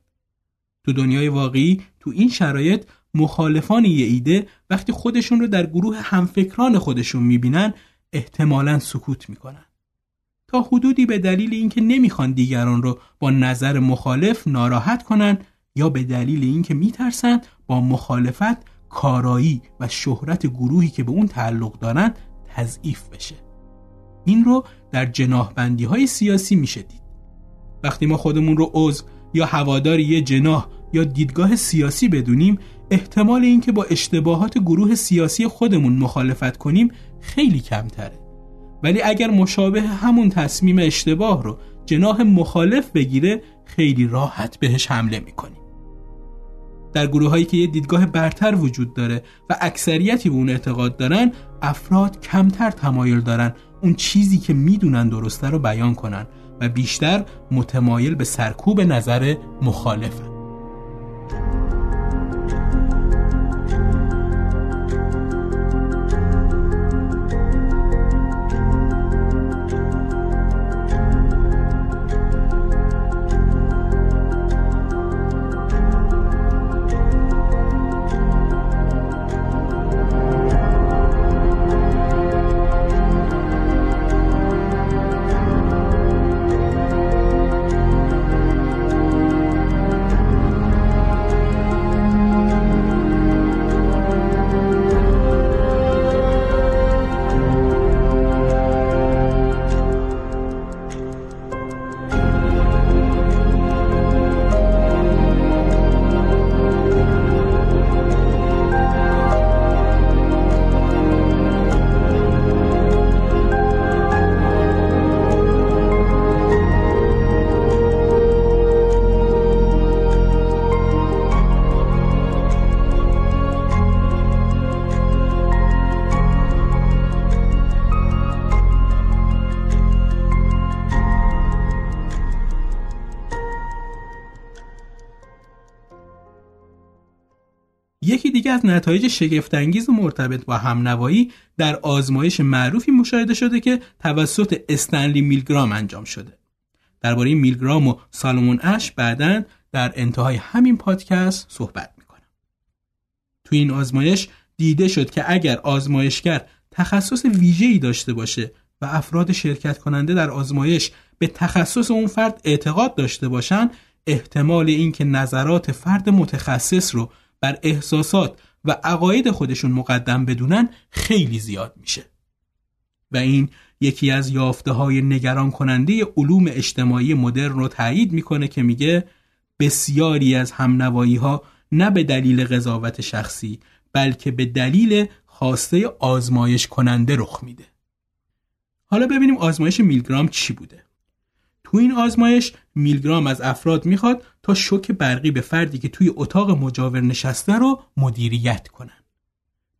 تو دنیای واقعی تو این شرایط مخالفان یه ایده وقتی خودشون رو در گروه همفکران خودشون می‌بینن احتمالا سکوت می‌کنن. تا حدودی به دلیل اینکه نمی‌خوان دیگران رو با نظر مخالف ناراحت کنن یا به دلیل اینکه میترسن با مخالفت کارایی و شهرت گروهی که به اون تعلق دارن تضعیف بشه این رو در جناح های سیاسی میشه دید وقتی ما خودمون رو عضو یا هوادار یه جناح یا دیدگاه سیاسی بدونیم احتمال اینکه با اشتباهات گروه سیاسی خودمون مخالفت کنیم خیلی کمتره. ولی اگر مشابه همون تصمیم اشتباه رو جناح مخالف بگیره خیلی راحت بهش حمله می‌کنیم در گروه هایی که یه دیدگاه برتر وجود داره و اکثریتی به اون اعتقاد دارن افراد کمتر تمایل دارن اون چیزی که می‌دونن درسته رو بیان کنن و بیشتر متمایل به سرکوب نظر مخالفن. از نتایج شگفتانگیز مرتبط با همنوایی در آزمایش معروفی مشاهده شده که توسط استنلی میلگرام انجام شده. درباره میلگرام و سالمون اش بعدا در انتهای همین پادکست صحبت می‌کنم. تو این آزمایش دیده شد که اگر آزمایشگر تخصص ویژه‌ای داشته باشه و افراد شرکت کننده در آزمایش به تخصص اون فرد اعتقاد داشته باشن احتمال اینکه نظرات فرد متخصص رو بر احساسات و عقاید خودشون مقدم بدونن خیلی زیاد میشه. و این یکی از یافته های نگران کننده علوم اجتماعی مدرن رو تایید می‌کنه که میگه بسیاری از همنوایی ها نه به دلیل قضاوت شخصی بلکه به دلیل خواسته آزمایش کننده رخ میده. حالا ببینیم آزمایش میلگرام چی بوده. تو این آزمایش میلگرام از افراد می‌خواد تا شوک برقی به فردی که توی اتاق مجاور نشسته رو مدیریت کنن.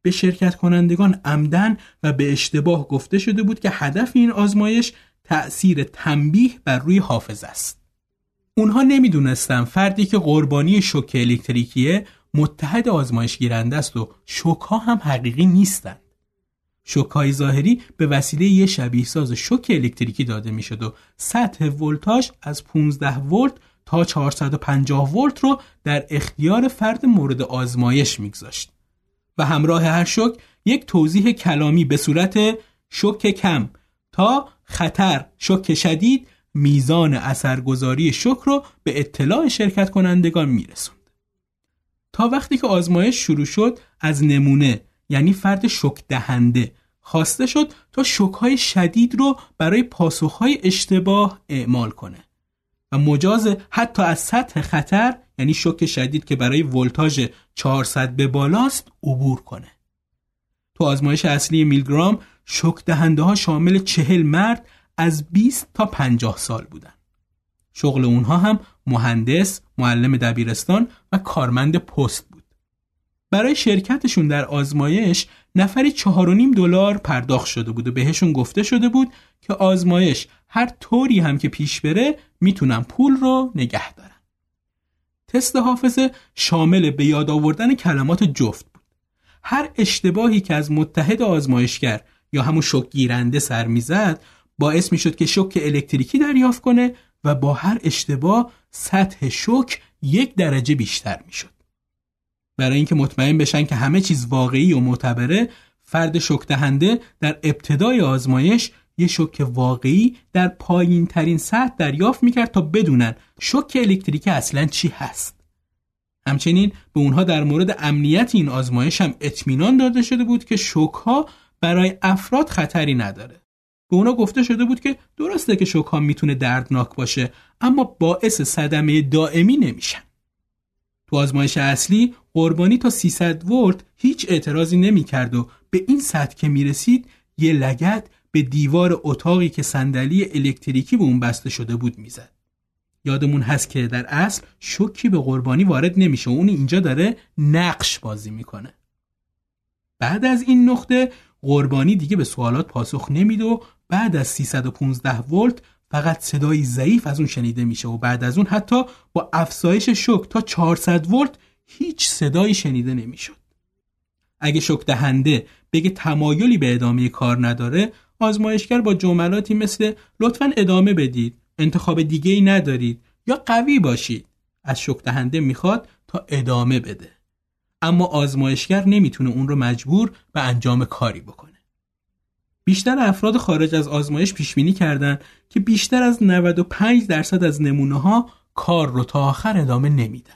به شرکت کنندگان عمدن و به اشتباه گفته شده بود که هدف این آزمایش تأثیر تنبیه بر روی حافظ است. اونها نمی‌دونستن فردی که قربانی شوک الکتریکیه متحد آزمایش گیرنده است و شوک ها هم حقیقی نیستند. شوکهای ظاهری به وسیله یه شبیه ساز شوک الکتریکی داده می‌شد و سطح ولتاژ از 15 ولت تا 450 ولت رو در اختیار فرد مورد آزمایش میگذاشت و همراه هر شوک یک توضیح کلامی به صورت شک کم تا خطر شک شدید میزان اثرگذاری شک رو به اطلاع شرکت کنندگان میرسوند. تا وقتی که آزمایش شروع شد از نمونه یعنی فرد شک دهنده خواسته شد تا شکهای شدید رو برای پاسخهای اشتباه اعمال کنه و مجاز حتی از سطح خطر یعنی شک شدید که برای ولتاژ 400 به بالاست عبور کنه تو آزمایش اصلی میلگرام شک دهنده ها شامل چهل مرد از 20 تا 50 سال بودن شغل اونها هم مهندس، معلم دبیرستان و کارمند پست بود. برای شرکتشون در آزمایش نفری چهار و نیم دلار پرداخت شده بود و بهشون گفته شده بود که آزمایش هر طوری هم که پیش بره می‌تونن پول رو نگه دارن. تست حافظه شامل به یاد آوردن کلمات جفت بود. هر اشتباهی که از متحد آزمایشگر یا همون شک گیرنده سر می‌زد باعث می‌شد که شک الکتریکی دریافت کنه و با هر اشتباه سطح شک یک درجه بیشتر می‌شد. برای اینکه مطمئن بشن که همه چیز واقعی و معتبره فرد شک دهنده در ابتدای آزمایش یه شک واقعی در پایین ترین سطح دریافت می‌کرد تا بدونن شک الکتریکی اصلا چی هست. همچنین به اونها در مورد امنیت این آزمایش هم اطمینان داده شده بود که شک ها برای افراد خطری نداره. به اونا گفته شده بود که درسته که شوک ها می‌تونه دردناک باشه اما باعث صدمه دائمی نمیشن. تو آزمایش اصلی قربانی تا 300 ولت هیچ اعتراضی نمی‌کرد و به این سطح که می‌رسید یه لگت به دیوار اتاقی که صندلی الکتریکی به اون بسته شده بود می‌زد. یادمون هست که در اصل شوکی به قربانی وارد نمیشه و اون اینجا داره نقش بازی می‌کنه. بعد از این نقطه قربانی دیگه به سوالات پاسخ نمیده و بعد از 315 ولت فقط صدایی ضعیف از اون شنیده میشه و بعد از اون حتی با افزایش شک تا 400 ولت هیچ صدایی شنیده نمی‌شد. اگه شک دهنده بگه تمایلی به ادامه کار نداره آزمایشگر با جملاتی مثل لطفا ادامه بدید انتخاب دیگه ای ندارید یا قوی باشید از شک دهنده می‌خواد تا ادامه بده اما آزمایشگر نمی‌تونه اون رو مجبور به انجام کاری بکنه بیشتر افراد خارج از آزمایش پیش بینی کردند که بیشتر از 95 درصد از نمونه ها کار رو تا آخر ادامه نمیدن.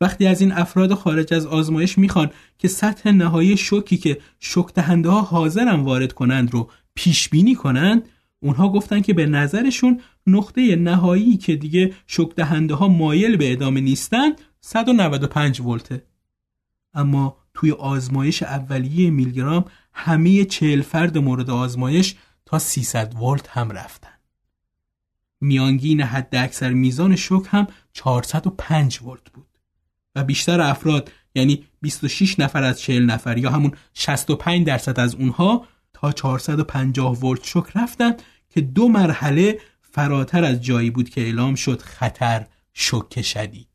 وقتی از این افراد خارج از آزمایش می‌خوان که سطح نهایی شوکی که شک دهنده ها حاضرن وارد کنند رو پیش بینی کنند اونها گفتن که به نظرشون نقطه نهایی که دیگه شک دهنده ها مایل به ادامه نیستند 195 ولته اما توی آزمایش اولیه میلگرام همه چهل فرد مورد آزمایش تا 300 ولت هم رفتن. میانگین حد اکثر میزان شوک هم 405 ولت بود و بیشتر افراد یعنی 26 نفر از 40 نفر یا همون 65 درصد از اونها تا 450 ولت شوک رفتن که دو مرحله فراتر از جایی بود که اعلام شد خطر شوک شدید.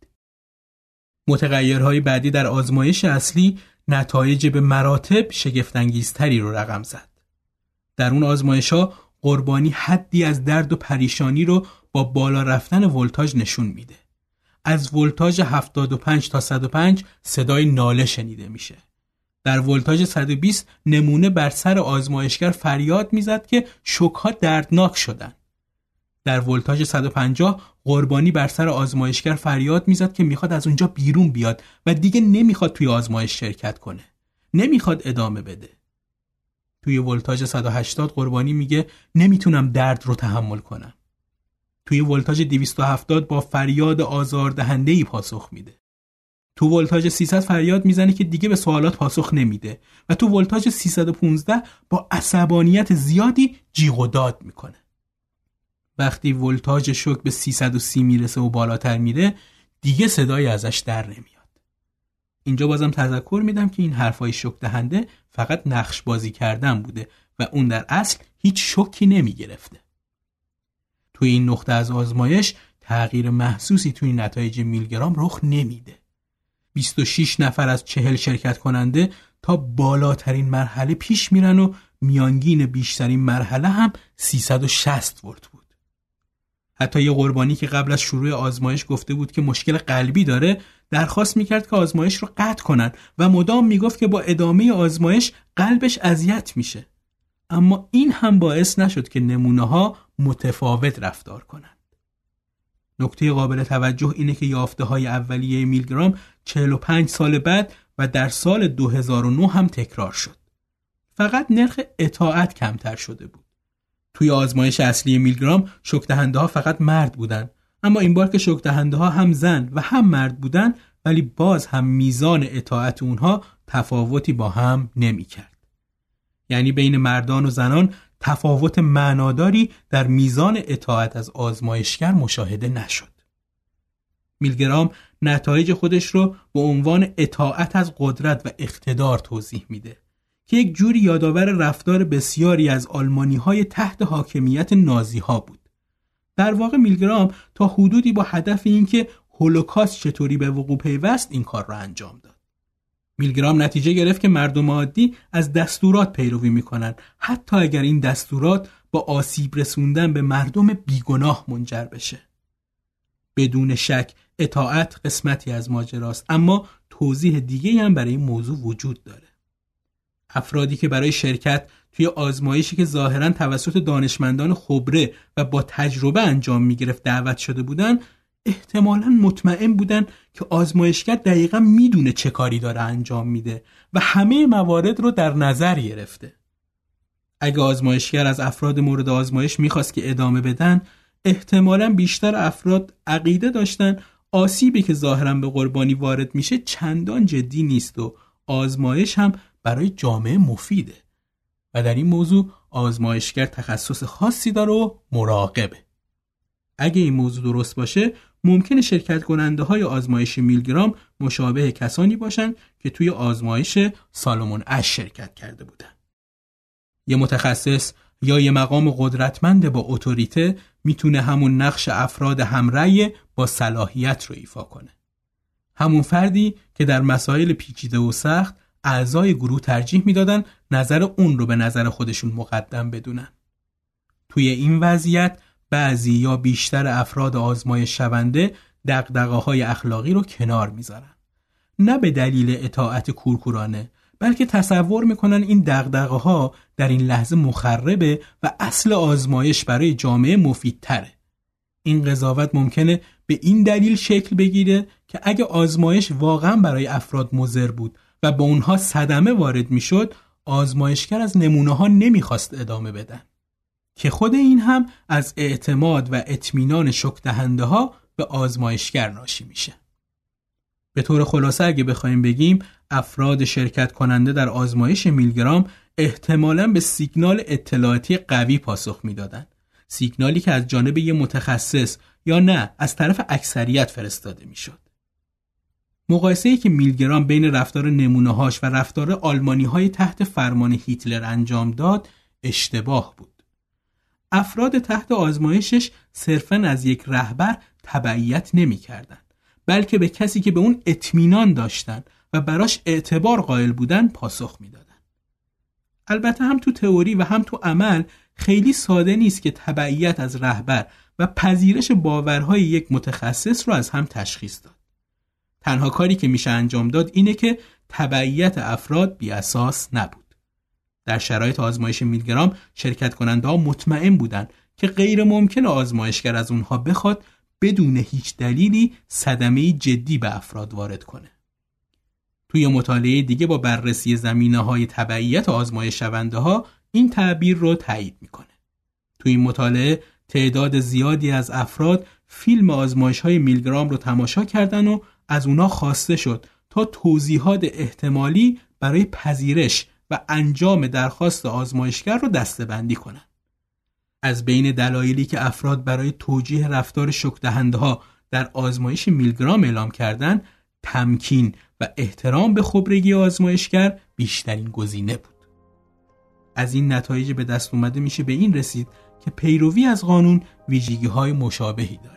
متغیرهای بعدی در آزمایش اصلی نتایج به مراتب شگفتانگیزتری رو رقم زد. در اون آزمایش ها قربانی حدی از درد و پریشانی رو با بالا رفتن ولتاژ نشون میده. از ولتاژ 75 تا 105 صدای ناله شنیده میشه. در ولتاژ 120 نمونه بر سر آزمایشگر فریاد می‌زد که شوکها دردناک شدن. در ولتاژ 150 قربانی بر سر آزمایشگر فریاد می‌زد که می‌خواد از اونجا بیرون بیاد و دیگه نمی‌خواد توی آزمایش شرکت کنه. نمی‌خواد ادامه بده. توی ولتاژ 180 قربانی میگه نمی‌تونم درد رو تحمل کنم. توی ولتاژ 270 با فریاد آزاردهنده ای پاسخ میده. تو ولتاژ 300 فریاد می‌زنه که دیگه به سوالات پاسخ نمیده و تو ولتاژ 315 با عصبانیت زیادی جیغ و داد می‌کنه. وقتی ولتاژ شوک به 330 می‌رسه و بالاتر میره دیگه صدایی ازش در نمیاد اینجا بازم تذکر میدم که این حرفای شوک دهنده فقط نقش بازی کردن بوده و اون در اصل هیچ شوکی نمی گرفته. توی این نقطه از آزمایش تغییر محسوسی توی نتایج میلگرام رخ نمیده. 26 نفر از چهل شرکت کننده تا بالاترین مرحله پیش میرن و میانگین بیشترین مرحله هم 360 ورد بود. حتی یه قربانی که قبل از شروع آزمایش گفته بود که مشکل قلبی داره درخواست می‌کرد که آزمایش رو قطع کنن و مدام می‌گفت که با ادامه آزمایش قلبش اذیت میشه. اما این هم باعث نشد که نمونه ها متفاوت رفتار کنند. نکته قابل توجه اینه که یافته های اولیه میلگرام 45 سال بعد و در سال 2009 هم تکرار شد. فقط نرخ اطاعت کمتر شده بود. توی آزمایش اصلی میلگرام شکدهنده ها فقط مرد بودن اما این بار که شکدهنده ها هم زن و هم مرد بودن ولی باز هم میزان اطاعت اونها تفاوتی با هم نمی کرد. یعنی بین مردان و زنان تفاوت معناداری در میزان اطاعت از آزمایشگر مشاهده نشد. میلگرام نتایج خودش رو به عنوان اطاعت از قدرت و اقتدار توضیح میده. که یک جوری یادآور رفتار بسیاری از آلمانی های تحت حاکمیت نازی ها بود. در واقع میلگرام تا حدودی با هدف اینکه هولوکاست چطوری به وقوع پیوست این کار را انجام داد. میلگرام نتیجه گرفت که مردم عادی از دستورات پیروی می‌کنن حتی اگر این دستورات با آسیب رسوندن به مردم بیگناه منجر بشه. بدون شک اطاعت قسمتی از ماجراست اما توضیح دیگه هم برای این موضوع وجود داره. افرادی که برای شرکت توی آزمایشی که ظاهرا توسط دانشمندان خبره و با تجربه انجام می‌گرفت دعوت شده بودن احتمالا مطمئن بودن که آزمایشگر دقیقا می‌دونه چه کاری داره انجام میده و همه موارد رو در نظر گرفته. اگه آزمایشگر از افراد مورد آزمایش می‌خواست که ادامه بدن احتمالا بیشتر افراد عقیده داشتن آسیبی که ظاهرا به قربانی وارد میشه چندان جدی نیست و آزمایش هم برای جامعه مفیده و در این موضوع آزمایشگر تخصص خاصی داره و مراقبه. اگه این موضوع درست باشه ممکنه شرکت کننده های آزمایش میلگرام مشابه کسانی باشند که توی آزمایش سالمون اش شرکت کرده بودن. یه متخصص یا یه مقام قدرتمند با اتوریته می‌تونه همون نقش افراد همرأی با صلاحیت رو ایفا کنه. همون فردی که در مسائل پیچیده و سخت اعضای گروه ترجیح می‌دادن نظر اون رو به نظر خودشون مقدم بدونن. توی این وضعیت بعضی یا بیشتر افراد آزمایش شونده دقدقه های اخلاقی رو کنار می‌ذارن. نه به دلیل اطاعت کورکورانه بلکه تصور می‌کنن این دقدقه ها در این لحظه مخربه و اصل آزمایش برای جامعه مفیدتره. این قضاوت ممکنه به این دلیل شکل بگیره که اگه آزمایش واقعا برای افراد مضر بود و به اونها صدمه وارد می‌شد آزمایشگر از نمونه ها نمی‌خواست ادامه بدن. که خود این هم از اعتماد و اطمینان شک دهنده ها به آزمایشگر ناشی میشه. به طور خلاصه اگه بخوایم بگیم افراد شرکت کننده در آزمایش میلگرام احتمالا به سیگنال اطلاعاتی قوی پاسخ می‌دادند سیگنالی که از جانب یه متخصص یا نه از طرف اکثریت فرستاده می‌شد. مقایسه ای که میلگرام بین رفتار نمونههاش و رفتار آلمانی های تحت فرمان هیتلر انجام داد اشتباه بود. افراد تحت آزمایشش صرفا از یک رهبر تبعیت نمی کردن. بلکه به کسی که به اون اطمینان داشتن و براش اعتبار قائل بودن پاسخ می‌دادن. البته هم تو تئوری و هم تو عمل خیلی ساده نیست که تبعیت از رهبر و پذیرش باورهای یک متخصص رو از هم تشخیص داد. تنها کاری که میشه انجام داد اینه که تبعیت افراد بی اساس نبود. در شرایط آزمایش میلگرام شرکت کننده ها مطمئن بودند که غیر ممکن آزمایشگر از اونها بخواد بدون هیچ دلیلی صدمه جدی به افراد وارد کنه. توی مطالعه دیگه با بررسی زمینه های تبعیت آزمایش شونده ها این تعبیر رو تایید می‌کنه. توی این مطالعه تعداد زیادی از افراد فیلم آزمایش های میلگرام رو تماشا کردن و از اونا خواسته شد تا توضیحات احتمالی برای پذیرش و انجام درخواست آزمایشگر رو دستبندی کنند. از بین دلایلی که افراد برای توجیه رفتار شکدهنده ها در آزمایش میلگرام اعلام کردند، تمکین و احترام به خبرگی آزمایشگر بیشترین گزینه بود. از این نتایج به دست اومده میشه به این رسید که پیروی از قانون ویژگی های مشابهی داره.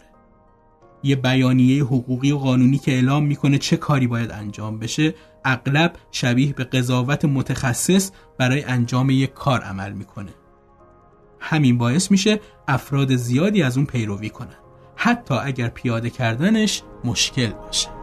یه بیانیه حقوقی و قانونی که اعلام می‌کنه چه کاری باید انجام بشه اغلب شبیه به قضاوت متخصص برای انجام یک کار عمل می‌کنه. همین باعث میشه افراد زیادی از اون پیروی کنن. حتی اگر پیاده کردنش مشکل باشه.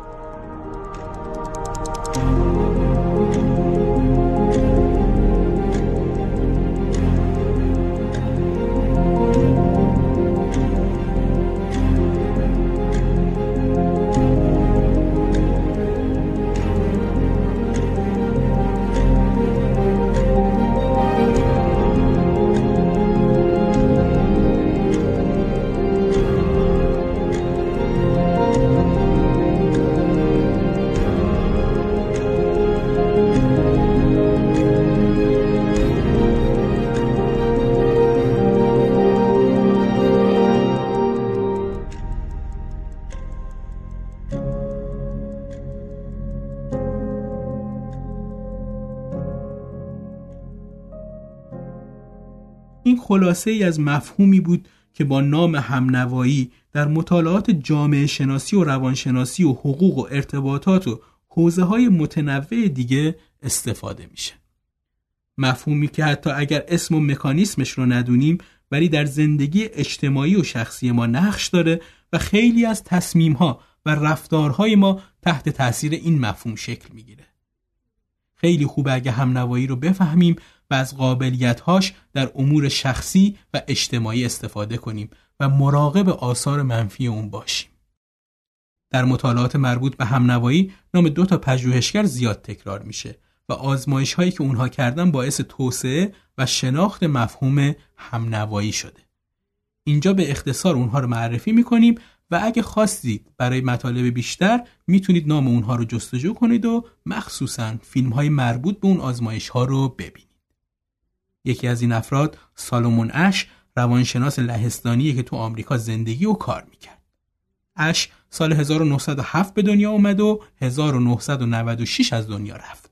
خلاصه ای از مفهومی بود که با نام همنوایی در مطالعات جامعه شناسی و روانشناسی و حقوق و ارتباطات و حوزه های متنوع دیگه استفاده میشه. مفهومی که حتی اگر اسم و مکانیسمش رو ندونیم ولی در زندگی اجتماعی و شخصی ما نقش داره و خیلی از تصمیم ها و رفتارهای ما تحت تاثیر این مفهوم شکل می‌گیره. خیلی خوبه اگه همنوایی رو بفهمیم و از قابلیتهاش در امور شخصی و اجتماعی استفاده کنیم و مراقب آثار منفی اون باشیم. در مطالعات مربوط به همنوایی نام دو تا پژوهشگر زیاد تکرار میشه و آزمایش هایی که اونها کردن باعث توسعه و شناخت مفهوم همنوایی شده. اینجا به اختصار اونها رو معرفی می‌کنیم و اگه خواستید برای مطالب بیشتر می‌تونید نام اونها رو جستجو کنید و مخصوصا فیلم های مربوط به اون آزمایش ها رو ببینید. یکی از این افراد سالومون اش روانشناس لهستانیه که تو آمریکا زندگی و کار می‌کرد. اش سال 1907 به دنیا اومد و 1996 از دنیا رفت.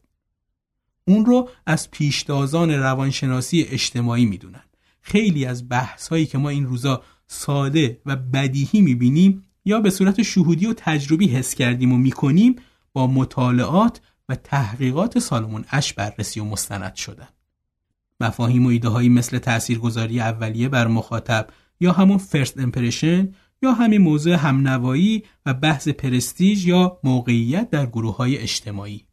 اون رو از پیشتازان روانشناسی اجتماعی می‌دونن. خیلی از بحث هایی که ما این روزا ساده و بدیهی می‌بینیم یا به صورت شهودی و تجربی حس کردیم و می‌کنیم با مطالعات و تحقیقات سالمون اش بررسی و مستند شدن. مفاهیم و ایده هایی مثل تاثیرگذاری اولیه بر مخاطب یا همون فرست امپرشن یا همین موضوع همنوایی و بحث پرستیژ یا موقعیت در گروه های اجتماعی.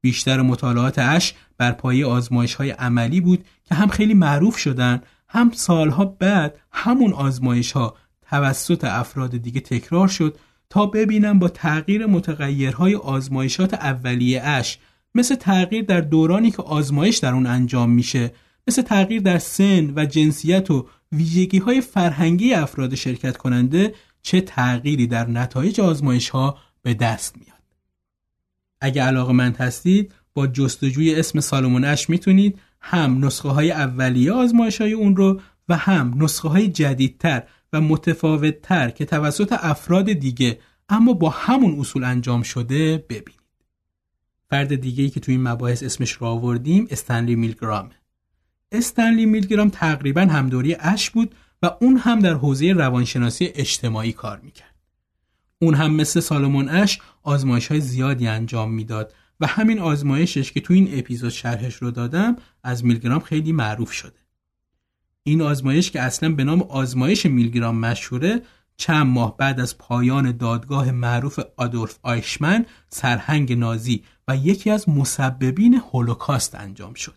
بیشتر مطالعات اش بر پایه آزمایش های عملی بود که هم خیلی معروف شدن هم سالها بعد همون آزمایش ها توسط افراد دیگه تکرار شد تا ببینم با تغییر متغیرهای آزمایشات اولیه اش مثل تغییر در دورانی که آزمایش در اون انجام میشه مثل تغییر در سن و جنسیت و ویژگی های فرهنگی افراد شرکت کننده چه تغییری در نتایج آزمایش ها به دست میاد. اگه علاقه مند هستید با جستجوی اسم سالمون اش می‌تونید هم نسخه های اولیه آزمایش های اون رو و هم نسخه های جدیدتر و متفاوتتر که توسط افراد دیگه اما با همون اصول انجام شده ببینید. فرد دیگه ای که تو این مباحث اسمش رو آوردیم استنلی میلگرام. استنلی میلگرام تقریبا همدوری اش بود و اون هم در حوزه روانشناسی اجتماعی کار می‌کرد. اون هم مثل سالمون اش آزمایش های زیادی انجام می‌داد و همین آزمایشش که تو این اپیزود شرحش رو دادم از میلگرام خیلی معروف شده. این آزمایش که اصلا به نام آزمایش میلگرام مشهوره چند ماه بعد از پایان دادگاه معروف آدولف آیشمن سرهنگ نازی و یکی از مسببین هولوکاست انجام شد.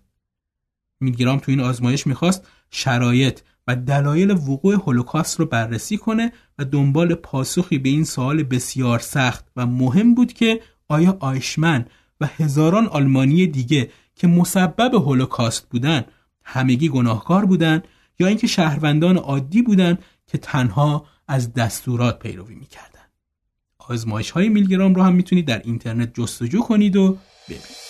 میلگرام تو این آزمایش می‌خواست شرایط و دلایل وقوع هولوکاست رو بررسی کنه و دنبال پاسخی به این سوال بسیار سخت و مهم بود که آیا آیشمن و هزاران آلمانی دیگه که مسبب هولوکاست بودن همگی گناهکار بودن یا اینکه شهروندان عادی بودن که تنها از دستورات پیروی می‌کردن. آزمایش های میلگرام رو هم می‌تونید در اینترنت جستجو کنید و ببینید.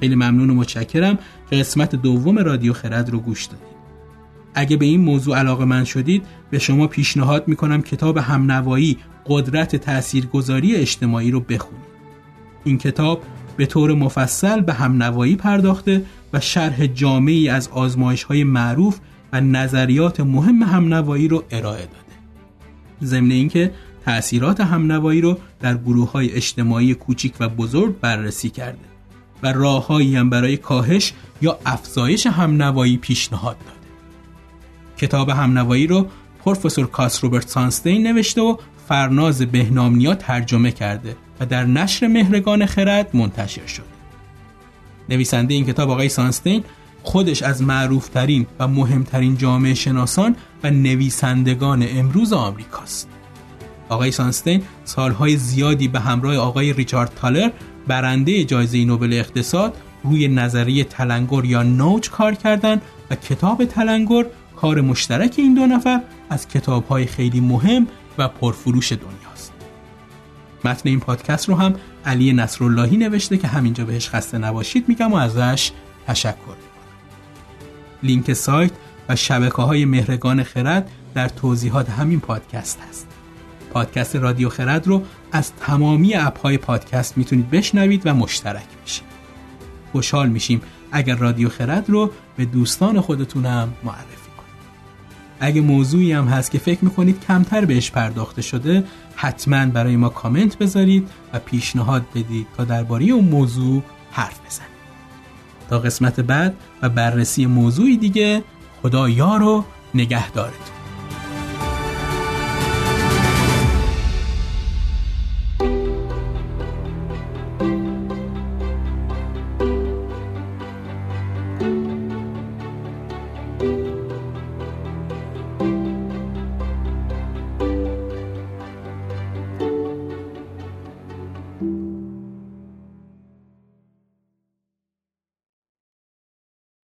خیلی ممنون و متشکرم. که قسمت دوم رادیو خرد رو گوش دادید. اگه به این موضوع علاقه من شدید به شما پیشنهاد می‌کنم کتاب همنوایی قدرت تاثیرگذاری اجتماعی رو بخونید این کتاب به طور مفصل به همنوایی پرداخته و شرح جامعی از آزمایش های معروف و نظریات مهم همنوایی رو ارائه داده. ضمن اینکه تأثیرات همنوایی رو در گروه های اجتماعی کوچیک و بزرگ بررسی کرده و راههایی هم برای کاهش یا افزایش همنوایی پیشنهاد داده. کتاب همنوایی رو پروفسور کاس روبرت سانستین نوشته و فرناز بهنامنیا ترجمه کرده و در نشر مهرگان خرد منتشر شده. نویسنده این کتاب آقای سانستین خودش از معروفترین و مهمترین جامعه شناسان و نویسندگان امروز آمریکاست. آقای سانستین سالهای زیادی به همراه آقای ریچارد تالر برنده جایزه نوبل اقتصاد روی نظریه تلنگر یا نوچ کار کردند و کتاب تلنگر کار مشترک این دو نفر از کتابهای خیلی مهم و پرفروش دنیاست. متن این پادکست رو هم علی نصراللهی نوشته که همینجا بهش خسته نباشید میگم و ازش تشکر می‌کنم. لینک سایت و شبکه های مهرگان خرد در توضیحات همین پادکست هست. پادکست رادیو خرد رو از تمامی اپهای پادکست می‌تونید بشنوید و مشترک بشید. خوشحال میشیم اگر رادیو خرد رو به دوستان خودتونم معرفی. اگه موضوعی هم هست که فکر می‌کنید کمتر بهش پرداخته شده حتما برای ما کامنت بذارید و پیشنهاد بدید تا درباره اون موضوع حرف بزنیم. تا قسمت بعد و بررسی موضوعی دیگه خدا یار و نگهدارتون